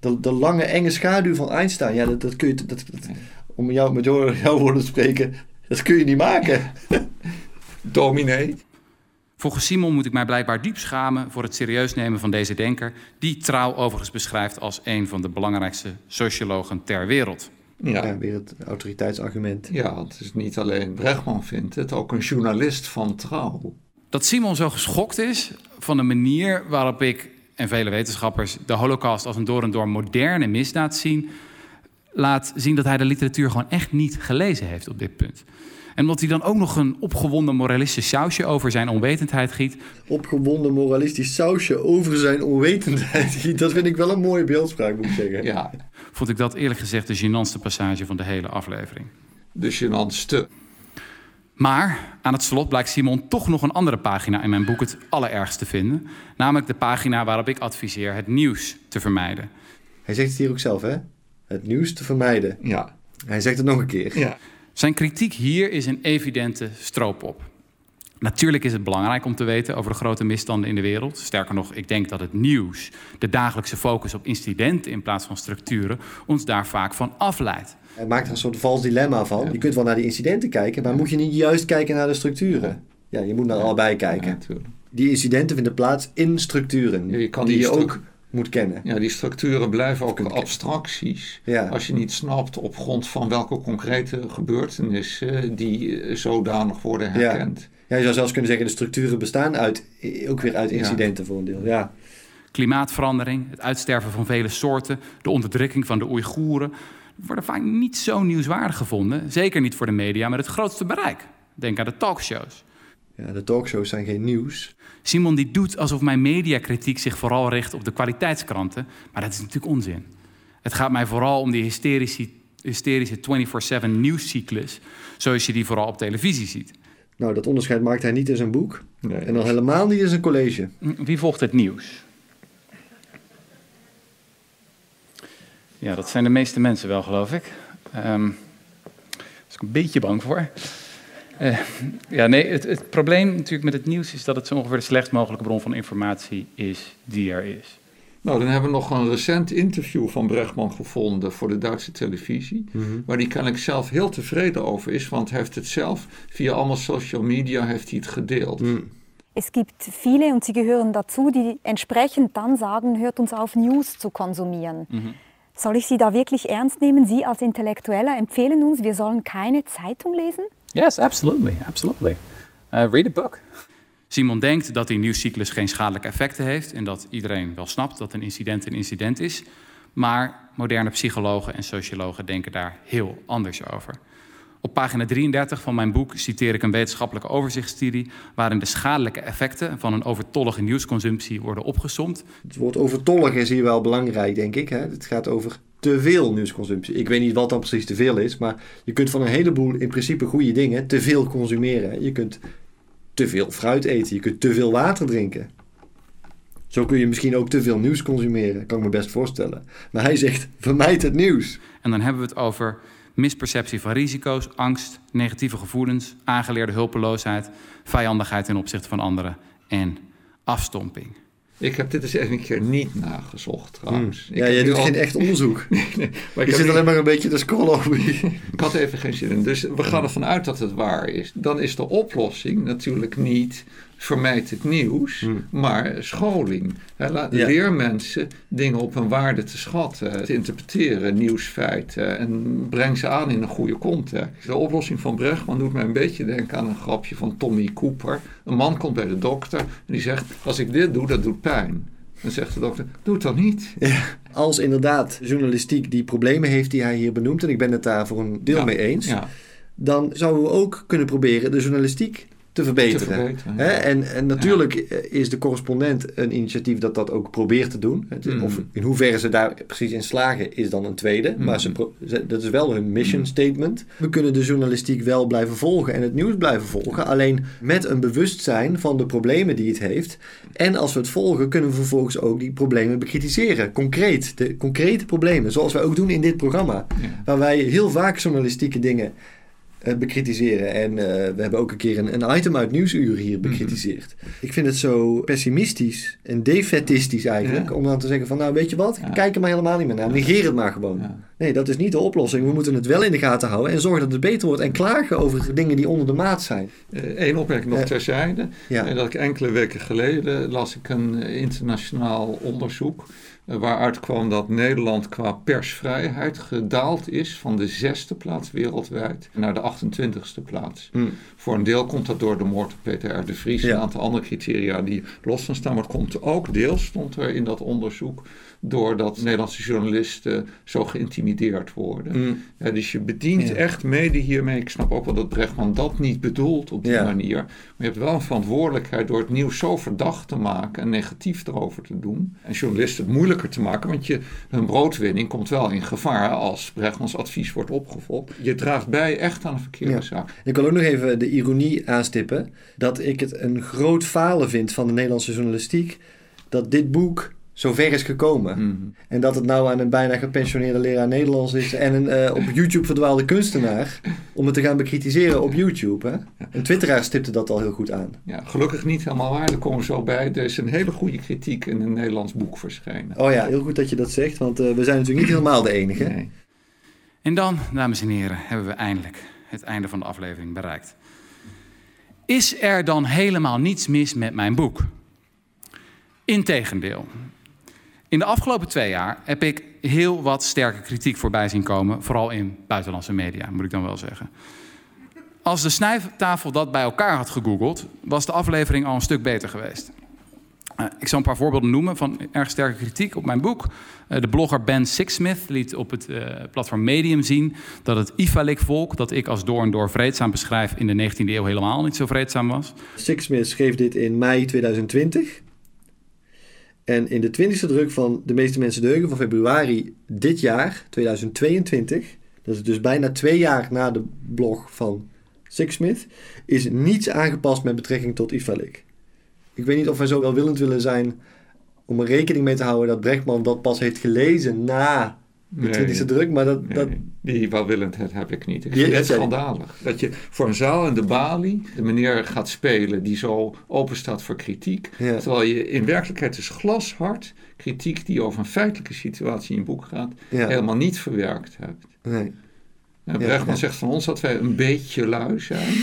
De, de lange, enge schaduw van Einstein. Ja, dat, dat kun je... Dat, om jou, met jou, jouw woorden te spreken, dat kun je niet maken. Dominee. Volgens Simon moet ik mij blijkbaar diep schamen voor het serieus nemen van deze denker, die trouw overigens beschrijft als een van de belangrijkste sociologen ter wereld. Ja. weer het autoriteitsargument. Ja, het is niet alleen Brechtman vindt het, ook een journalist van trouw. Dat Simon zo geschokt is van de manier waarop ik en vele wetenschappers de holocaust als een door en door moderne misdaad zien, laat zien dat hij de literatuur gewoon echt niet gelezen heeft op dit punt. En omdat hij dan ook nog een opgewonden moralistisch sausje over zijn onwetendheid giet. Opgewonden moralistisch sausje over zijn onwetendheid giet. Dat vind ik wel een mooie beeldspraak, moet ik zeggen. Ja. Vond ik dat eerlijk gezegd de gênantste passage van de hele aflevering. De gênantste. Maar aan het slot blijkt Simon toch nog een andere pagina in mijn boek het allerergst te vinden. Namelijk de pagina waarop ik adviseer het nieuws te vermijden. Hij zegt het hier ook zelf, hè? Het nieuws te vermijden. Ja. Hij zegt het nog een keer. Ja. Zijn kritiek hier is een evidente stroopop. Natuurlijk is het belangrijk om te weten over de grote misstanden in de wereld. Sterker nog, ik denk dat het nieuws, de dagelijkse focus op incidenten in plaats van structuren, ons daar vaak van afleidt. Hij maakt er een soort vals dilemma van. Je kunt wel naar die incidenten kijken, maar moet je niet juist kijken naar de structuren? Ja, je moet naar allebei kijken. Ja. Die incidenten vinden plaats in structuren, Ja, je kan die die je ook moet kennen. Ja, die structuren blijven ook abstracties. Ja. Als je niet snapt op grond van welke concrete gebeurtenissen die eh, zodanig worden herkend. Ja, je zou zelfs kunnen zeggen, de structuren bestaan uit, ook weer uit incidenten voor een deel. Ja. Klimaatverandering, het uitsterven van vele soorten, de onderdrukking van de Oeigoeren worden vaak niet zo nieuwswaardig gevonden. Zeker niet voor de media met het grootste bereik. Denk aan de talkshows. ja, de talkshows zijn geen nieuws. Simon die doet alsof mijn mediakritiek zich vooral richt op de kwaliteitskranten, maar dat is natuurlijk onzin. Het gaat mij vooral om die hysterische, hysterische 24-7 nieuwscyclus, zoals je die vooral op televisie ziet. Nou, dat onderscheid maakt hij niet in zijn boek. Nee. En dan helemaal niet in zijn college. Wie volgt het nieuws? Ja, dat zijn de meeste mensen wel, geloof ik. Ehm daar is ik een beetje bang voor. Eh, ja, nee, het, het probleem natuurlijk met het nieuws is dat het zo ongeveer de slechtst mogelijke bron van informatie is die er is. Nou, dan hebben we nog een recent interview van Bregman gevonden voor de Duitse televisie. Waar hij kennelijk zelf heel tevreden over is, want hij heeft het zelf via allemaal social media heeft hij het gedeeld. Hmm. Es gibt viele, und sie gehören dazu, die entsprechend dann sagen, hört uns auf, News zu konsumieren. Soll ich Sie da wirklich ernst nehmen? Sie als Intellektueller empfehlen uns, wir sollen keine Zeitung lesen? Yes, absolutely, absolutely. Uh, read a book. Simon denkt dat die nieuwscyclus geen schadelijke effecten heeft en dat iedereen wel snapt dat een incident een incident is. Maar moderne psychologen en sociologen denken daar heel anders over. Op pagina 33 van mijn boek citeer ik een wetenschappelijke overzichtsstudie waarin de schadelijke effecten van een overtollige nieuwsconsumptie worden opgesomd. Het woord overtollig is hier wel belangrijk, denk ik. Hè? Het gaat over te veel nieuwsconsumptie. Ik weet niet wat dan precies te veel is, maar je kunt van een heleboel in principe goede dingen te veel consumeren. Je kunt te veel fruit eten, je kunt te veel water drinken. Zo kun je misschien ook te veel nieuws consumeren, kan ik me best voorstellen. Maar hij zegt, vermijd het nieuws. En dan hebben we het over misperceptie van risico's, angst, negatieve gevoelens, aangeleerde hulpeloosheid, vijandigheid ten opzichte van anderen en afstomping. Ik heb dit eens even een keer niet nagezocht trouwens. Ik ja, jij doet al- geen echt onderzoek. Nee, maar ik, Je zit alleen maar een beetje te scrollen over ik had even geen zin in. Dus we gaan ervan uit dat het waar is. Dan is de oplossing natuurlijk niet vermijd het nieuws, maar scholing. Ja. Leer mensen dingen op hun waarde te schatten, te interpreteren, nieuwsfeiten en breng ze aan in een goede context. De oplossing van Bregman doet mij een beetje denken aan een grapje van Tommy Cooper. Een man komt bij de dokter en die zegt: Als ik dit doe, dat doet pijn. Dan zegt de dokter: Doe het dan niet. Als inderdaad journalistiek die problemen heeft die hij hier benoemt, en ik ben het daar voor een deel Ja, mee eens, Ja. dan zouden we ook kunnen proberen de journalistiek te verbeteren. Te verbeteren, ja. Hè? En, en natuurlijk eh, is de correspondent een initiatief dat dat ook probeert te doen. Mhm. Of in hoeverre ze daar precies in slagen is dan een tweede. Maar ze, dat is wel hun mission Mhm. statement. We kunnen de journalistiek wel blijven volgen en het nieuws blijven volgen. Alleen met een bewustzijn van de problemen die het heeft. En als we het volgen, kunnen we vervolgens ook die problemen bekritiseren. Concreet, de concrete problemen. Zoals wij ook doen in dit programma. Ja. Waar wij heel vaak journalistieke dingen bekritiseren. En eh, we hebben ook een keer een, een item uit Nieuwsuur hier bekritiseerd. Ik vind het zo pessimistisch en defetistisch eigenlijk. Ja. Om dan te zeggen van nou weet je wat, Ja. kijk er maar helemaal niet meer naar. Negeer het maar gewoon. Nee, dat is niet de oplossing. We moeten het wel in de gaten houden en zorgen dat het beter wordt. En klagen over dingen die onder de maat zijn. Eén opmerking nog Eh, terzijde. ja. En dat ik enkele weken geleden las ik een eh, internationaal onderzoek. Eh, waaruit kwam dat Nederland qua persvrijheid gedaald is van de zesde plaats wereldwijd naar de 28ste plaats. Hm. Voor een deel komt dat door de moord op Peter R. de Vries en Ja. een aantal andere criteria die los van staan. Maar het komt ook deels, stond er in dat onderzoek, doordat Nederlandse journalisten zo geïntimideerd worden. Mm. dus je bedient echt mede hiermee. Ik snap ook wel dat Brechtman dat niet bedoelt op die manier. Maar je hebt wel een verantwoordelijkheid door het nieuws zo verdacht te maken en negatief erover te doen. En journalisten het moeilijker te maken, want je, hun broodwinning komt wel in gevaar als Brechtmans advies wordt opgevolgd. Je draagt bij echt aan een verkeerde zaak. Ik wil ook nog even de ironie aanstippen dat ik het een groot falen vind van de Nederlandse journalistiek dat dit boek zo ver is gekomen. Mhm. En dat het nou aan een bijna gepensioneerde leraar Nederlands is en een uh, op YouTube verdwaalde kunstenaar om het te gaan bekritiseren op YouTube. Hè? Een twitteraar stipte dat al heel goed aan. Ja, gelukkig niet helemaal waar, daar komen we zo bij. Er is een hele goede kritiek in een Nederlands boek verschenen. Oh ja, heel goed dat je dat zegt, want uh, we zijn natuurlijk niet helemaal de enige. Nee. En dan, dames en heren, hebben we eindelijk het einde van de aflevering bereikt. Is er dan helemaal niets mis met mijn boek? Integendeel. In de afgelopen twee jaar heb ik heel wat sterke kritiek voorbij zien komen, vooral in buitenlandse media, moet ik dan wel zeggen. Als de snijtafel dat bij elkaar had gegoogeld, was de aflevering al een stuk beter geweest. Uh, ik zal een paar voorbeelden noemen van erg sterke kritiek op mijn boek. Uh, de blogger Ben Sixsmith liet op het uh, platform Medium zien dat het Ifalik-volk, dat ik als door en door vreedzaam beschrijf, in de 19e eeuw helemaal niet zo vreedzaam was. Sixsmith schreef dit in mei 2020. En in de twintigste druk van De meeste mensen deugen van februari dit jaar, 2022, dat is dus bijna twee jaar na de blog van Sixsmith, is niets aangepast met betrekking tot Ifalik. Ik weet niet of wij zo welwillend willen zijn om er rekening mee te houden dat Brechtman dat pas heeft gelezen na de twintigste druk, maar dat, dat... Die welwillendheid heb ik niet. Ik vind het schandalig. Dat je voor een zaal in de balie de meneer gaat spelen die zo open staat voor kritiek. Terwijl je in werkelijkheid is glashard kritiek die over een feitelijke situatie in je boek gaat, helemaal niet verwerkt hebt. Nee. En Brechtman zegt van ons dat wij een beetje lui zijn.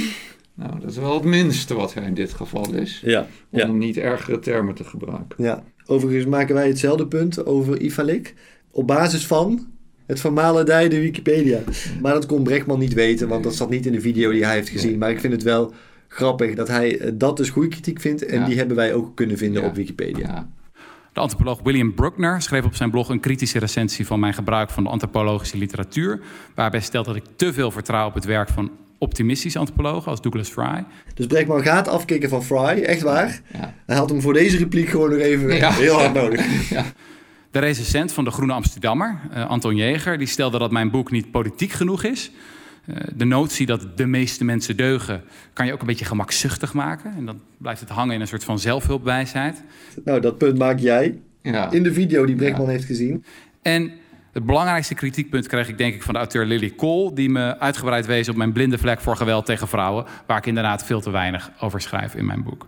Nou, dat is wel het minste wat hij in dit geval is. Ja. Om niet ergere termen te gebruiken. Ja. Overigens maken wij hetzelfde punt over Ifalik op basis van het vermalendijde Wikipedia. Maar dat kon Brechtman niet weten, want dat zat niet in de video die hij heeft gezien. Maar ik vind het wel grappig dat hij eh, dat dus goede kritiek vindt. En die hebben wij ook kunnen vinden op Wikipedia. De antropoloog William Bruckner schreef op zijn blog een kritische recensie van mijn gebruik van de antropologische literatuur. Waarbij stelt dat ik te veel vertrouw op het werk van optimistische antropologen als Douglas Fry. Dus Brechtman gaat afkicken van Fry, echt waar. Hij had hem voor deze repliek gewoon nog even heel hard nodig. Ja. De recensent van de Groene Amsterdammer, uh, Anton Jeger, die stelde dat mijn boek niet politiek genoeg is. Uh, de notie dat de meeste mensen deugen, kan je ook een beetje gemakzuchtig maken. En dan blijft het hangen in een soort van zelfhulpwijsheid. Nou, dat punt maak jij ja. in de video die Brechtman heeft gezien. En het belangrijkste kritiekpunt kreeg ik denk ik van de auteur Lily Cole... die me uitgebreid wees op mijn blinde vlek voor geweld tegen vrouwen... waar ik inderdaad veel te weinig over schrijf in mijn boek.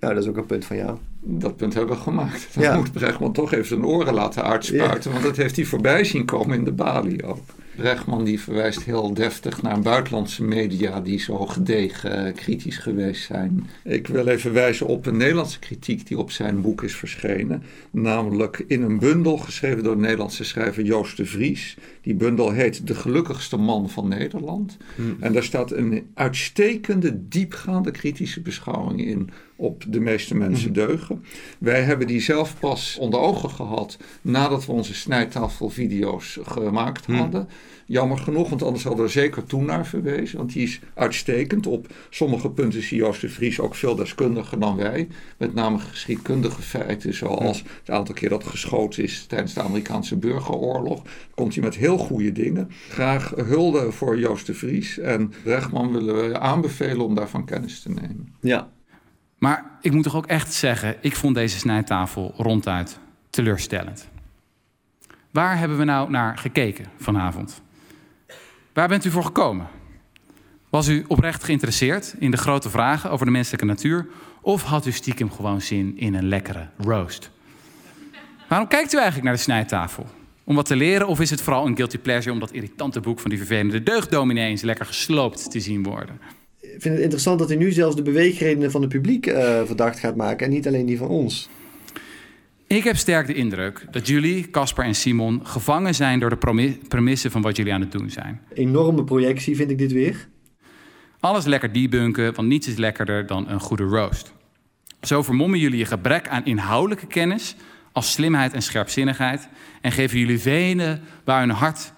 Nou, dat is ook een punt van jou. Dat punt hebben we gemaakt. Dan ja. moet Brechtman toch even zijn oren laten uitspuiten. Want dat heeft hij voorbij zien komen in de balie ook. Brechtman die verwijst heel deftig naar buitenlandse media die zo gedegen eh, kritisch geweest zijn. Ik wil even wijzen op een Nederlandse kritiek die op zijn boek is verschenen. Namelijk in een bundel geschreven door de Nederlandse schrijver Joost de Vries. Die bundel heet De gelukkigste man van Nederland. Hmm. En daar staat een uitstekende, diepgaande kritische beschouwing in op de meeste mensen hmm. deugen. Wij hebben die zelf pas onder ogen gehad nadat we onze snijtafelvideo's gemaakt hmm. hadden. Jammer genoeg, want anders hadden we er zeker toen naar verwezen. Want die is uitstekend. Op sommige punten is Joost de Vries ook veel deskundiger dan wij. Met name geschiedkundige feiten, zoals het aantal keer dat geschoten is tijdens de Amerikaanse burgeroorlog. Komt hij met heel goede dingen. Graag hulde voor Joost de Vries. En Brechtman willen we aanbevelen om daarvan kennis te nemen. Ja. Maar ik moet toch ook echt zeggen, ik vond deze snijtafel ronduit teleurstellend. Waar hebben we nou naar gekeken vanavond? Waar bent u voor gekomen? Was u oprecht geïnteresseerd in de grote vragen over de menselijke natuur? Of had u stiekem gewoon zin in een lekkere roast? Waarom kijkt u eigenlijk naar de snijtafel? Om wat te leren of is het vooral een guilty pleasure om dat irritante boek van die vervelende deugddominee eens lekker gesloopt te zien worden? Ik vind het interessant dat u nu zelfs de beweegredenen van het publiek uh, verdacht gaat maken en niet alleen die van ons. Ik heb sterk de indruk dat jullie, Casper en Simon, gevangen zijn door de premissen van wat jullie aan het doen zijn. Enorme projectie vind ik dit weer. Alles lekker debunken, want niets is lekkerder dan een goede roast. Zo vermommen jullie je gebrek aan inhoudelijke kennis als slimheid en scherpzinnigheid en geven jullie venen waar hun hart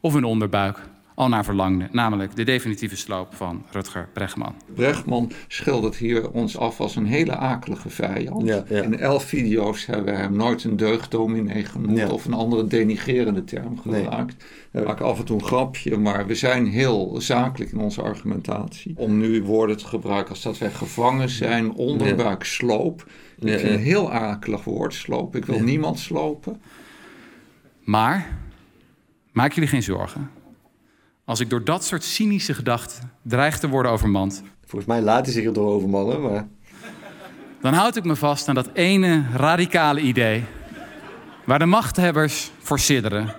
of hun onderbuik al naar verlangde, namelijk de definitieve sloop van Rutger Bregman. Bregman schildert hier ons af als een hele akelige vijand. Ja, ja. In elf video's hebben we hem nooit een deugddominee genoemd Ja. of een andere denigerende term Nee. gebruikt. We maken af en toe een grapje, maar we zijn heel zakelijk in onze argumentatie. Om nu woorden te gebruiken als dat wij gevangen zijn, onderbuik, sloop. Ik vind ja. een heel akelig woord, sloop. Ik wil Ja. niemand slopen. Maar maak jullie geen zorgen. Als ik door dat soort cynische gedachten dreig te worden overmand, Volgens mij laat hij zich erdoor overmannen, maar... dan houd ik me vast aan dat ene radicale idee waar de machthebbers voor sidderen.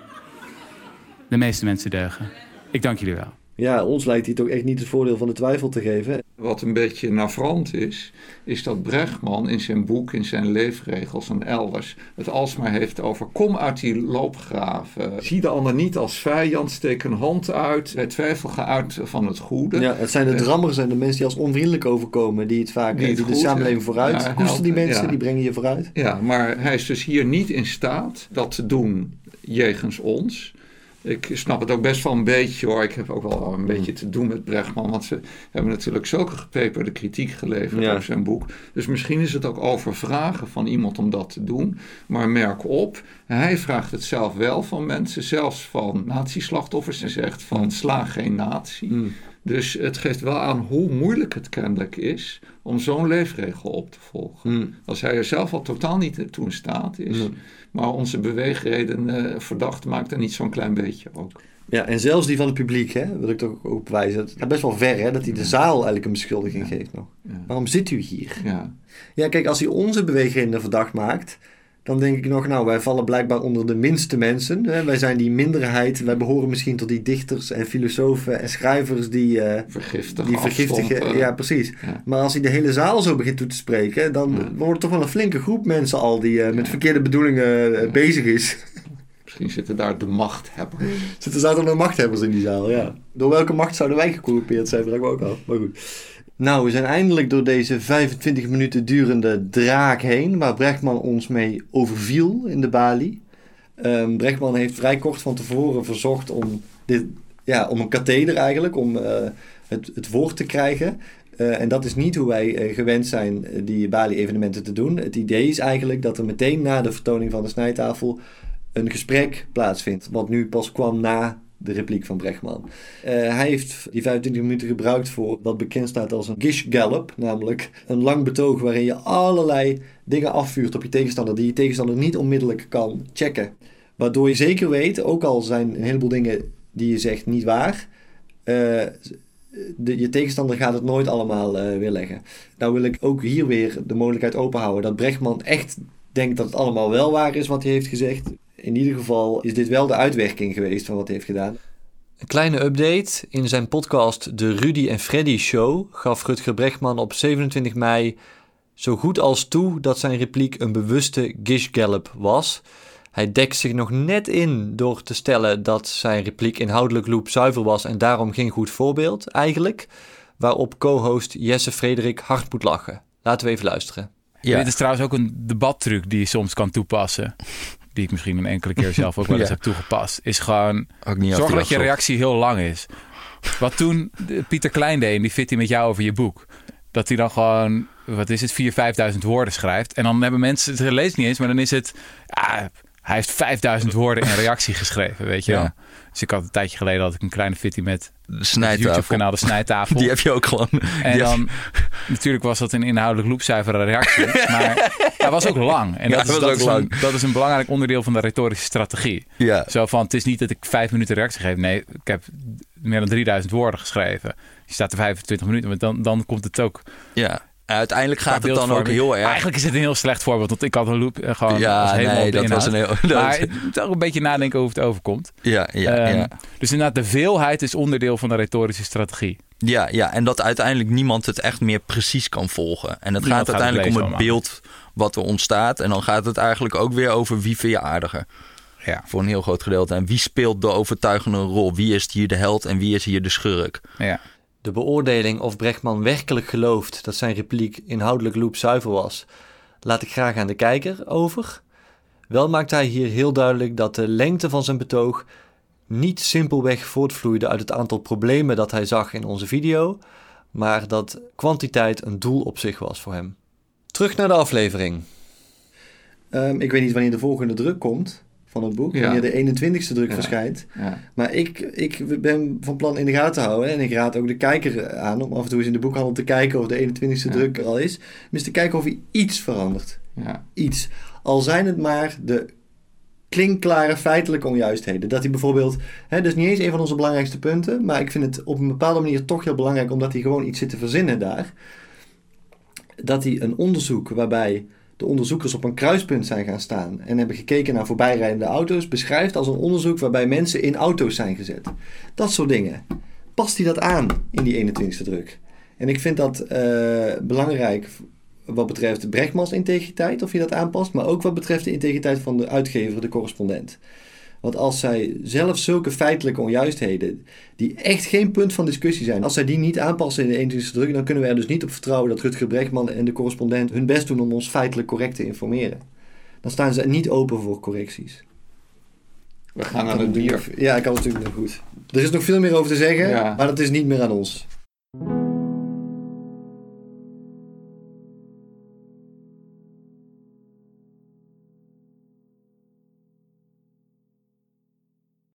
De meeste mensen deugen. Ik dank jullie wel. Ja, ons lijkt hij toch echt niet het voordeel van de twijfel te geven. Wat een beetje navrant is, is dat Brechtman in zijn boek, in zijn leefregels en elders, het alsmaar heeft over kom uit die loopgraven. Zie de ander niet als vijand, steek een hand uit, bij twijfel ga uit van het goede. Ja, het zijn de drammers en de mensen die als onvriendelijk overkomen, die het vaak, Die het die de samenleving vooruit. Ja, Koester die mensen, ja. die brengen je vooruit. Ja, maar hij is dus hier niet in staat dat te doen jegens ons. Ik snap het ook best wel een beetje hoor. Ik heb ook wel een beetje te doen met Brechtman. Want ze hebben natuurlijk zulke gepeperde kritiek geleverd Ja. op zijn boek. Dus misschien is het ook overvragen van iemand om dat te doen. Maar merk op, hij vraagt het zelf wel van mensen. Zelfs van natieslachtoffers. En zegt van sla geen natie. Mm. Dus het geeft wel aan hoe moeilijk het kennelijk is om zo'n leefregel op te volgen. Mm. Als hij er zelf al totaal niet toe in staat is. Nee. Maar onze beweegreden eh, verdacht maakt er niet zo'n klein beetje ook. Ja, en zelfs die van het publiek, hè, wil ik toch ook wijzen. Het gaat best wel ver, hè, dat hij de zaal eigenlijk een beschuldiging geeft nog. Ja. Waarom zit u hier? Ja. Ja, kijk, als hij onze beweegredenen verdacht maakt, dan denk ik nog, nou, wij vallen blijkbaar onder de minste mensen. Hè? Wij zijn die minderheid. Wij behoren misschien tot die dichters en filosofen en schrijvers die, eh, Vergiftig die vergiftigen. afstand, eh, Ja, precies. ja. Maar als hij de hele zaal zo begint toe te spreken, dan Ja. wordt het toch wel een flinke groep mensen al die eh, met verkeerde bedoelingen bezig is. Misschien zitten daar de machthebbers. Zitten zaten nog machthebbers in die zaal, ja. Door welke macht zouden wij gecorrumpeerd zijn, vraag ik me ook af. Maar goed. Nou, we zijn eindelijk door deze 25 minuten durende draak heen, waar Brechtman ons mee overviel in de Bali. Ehm, Brechtman heeft vrij kort van tevoren verzocht om, dit, ja, om een katheder eigenlijk, om eh, het, het woord te krijgen. Eh, en dat is niet hoe wij eh, gewend zijn die Bali-evenementen te doen. Het idee is eigenlijk dat er meteen na de vertoning van de snijtafel een gesprek plaatsvindt. Wat nu pas kwam na de repliek van Brechtman. Eh, hij heeft die 25 minuten gebruikt voor wat bekend staat als een gish gallop. Namelijk een lang betoog waarin je allerlei dingen afvuurt op je tegenstander. Die je tegenstander niet onmiddellijk kan checken. Waardoor je zeker weet, ook al zijn een heleboel dingen die je zegt niet waar. eh, de, je tegenstander gaat het nooit allemaal eh, weerleggen. Nou wil ik ook hier weer de mogelijkheid openhouden dat Brechtman echt denkt dat het allemaal wel waar is wat hij heeft gezegd. In ieder geval is dit wel de uitwerking geweest van wat hij heeft gedaan. Een kleine update. In zijn podcast De Rudy en Freddy Show gaf Rutger Brechtman op 27 mei zo goed als toe dat zijn repliek een bewuste gish gallop was. Hij dekt zich nog net in door te stellen dat zijn repliek inhoudelijk loopzuiver was en daarom geen goed voorbeeld, eigenlijk. Waarop co-host Jesse Frederik hard moet lachen. Laten we even luisteren. Ja. Dit is trouwens ook een debattruc die je soms kan toepassen. Die ik misschien een enkele keer zelf ook wel eens Ja. heb toegepast. Is gewoon zorg dat je reactie. heel lang is. Wat toen Pieter Klein deed, en die fit hij met jou over je boek. Dat hij dan gewoon, wat is het, 4.000, 5.000 woorden schrijft. En dan hebben mensen, het leest niet eens, maar dan is het... Hij heeft 5000 woorden in reactie geschreven, weet je Ja. wel. Dus ik had een tijdje geleden had ik een kleine fitty met snijtafel. YouTube-kanaal De Snijtafel. Die heb je ook gewoon. En dan, natuurlijk was dat een inhoudelijk loopzuivere reactie. Maar hij was ook lang. En Ja, dat, is, dat, is lang. Een, dat is een belangrijk onderdeel van de retorische strategie. ja. Zo van, het is niet dat ik vijf minuten reactie geef. Nee, ik heb meer dan 3000 woorden geschreven. Je staat er 25 minuten, maar dan, dan komt het ook... ja. Uiteindelijk gaat het dan ook heel erg. Eigenlijk is het een heel slecht voorbeeld, want ik had een loop eh, gewoon was ja, helemaal nee, op de dat was een heel. Maar ook een beetje nadenken over het overkomt. ja, ja, ja. Dus inderdaad, de veelheid is onderdeel van de retorische strategie. Ja, ja, en dat uiteindelijk niemand het echt meer precies kan volgen. En het Niemand gaat gaat het uiteindelijk om het beeld wat er ontstaat. En dan gaat het eigenlijk ook weer over wie vind je aardiger. Ja, Voor een heel groot gedeelte. En wie speelt de overtuigende rol? Wie is hier de held en wie is hier de schurk? ja. De beoordeling of Brechtman werkelijk gelooft dat zijn repliek inhoudelijk loopzuiver was, laat ik graag aan de kijker over. Wel maakt hij hier heel duidelijk dat de lengte van zijn betoog niet simpelweg voortvloeide uit het aantal problemen dat hij zag in onze video, maar dat kwantiteit een doel op zich was voor hem. Terug naar de aflevering. Ehm, ik weet niet wanneer de volgende druk komt van het boek, wanneer de 21ste druk verschijnt. Maar ik, ik ben van plan in de gaten te houden. En ik raad ook de kijker aan om af en toe eens in de boekhandel te kijken of de 21ste Ja. druk er al is. Maar eens te kijken of hij iets verandert. Ja. Iets. Al zijn het maar de klinkklare feitelijke onjuistheden. Dat hij bijvoorbeeld, hè, dat is niet eens een van onze belangrijkste punten, maar ik vind het op een bepaalde manier toch heel belangrijk omdat hij gewoon iets zit te verzinnen daar. Dat hij een onderzoek waarbij de onderzoekers op een kruispunt zijn gaan staan en hebben gekeken naar voorbijrijdende auto's, beschrijft als een onderzoek waarbij mensen in auto's zijn gezet. Dat soort dingen. Past hij dat aan in die 21ste druk? En ik vind dat eh, belangrijk wat betreft Brechtmans integriteit, of je dat aanpast, maar ook wat betreft de integriteit van de uitgever, de correspondent. Want als zij zelf zulke feitelijke onjuistheden, die echt geen punt van discussie zijn, als zij die niet aanpassen in de 21ste druk, dan kunnen we er dus niet op vertrouwen dat Rutger Brechtman en de correspondent hun best doen om ons feitelijk correct te informeren. Dan staan ze niet open voor correcties. We gaan naar het bier. Ja, ik kan het natuurlijk nog goed. Er is nog veel meer over te zeggen, Ja. maar dat is niet meer aan ons.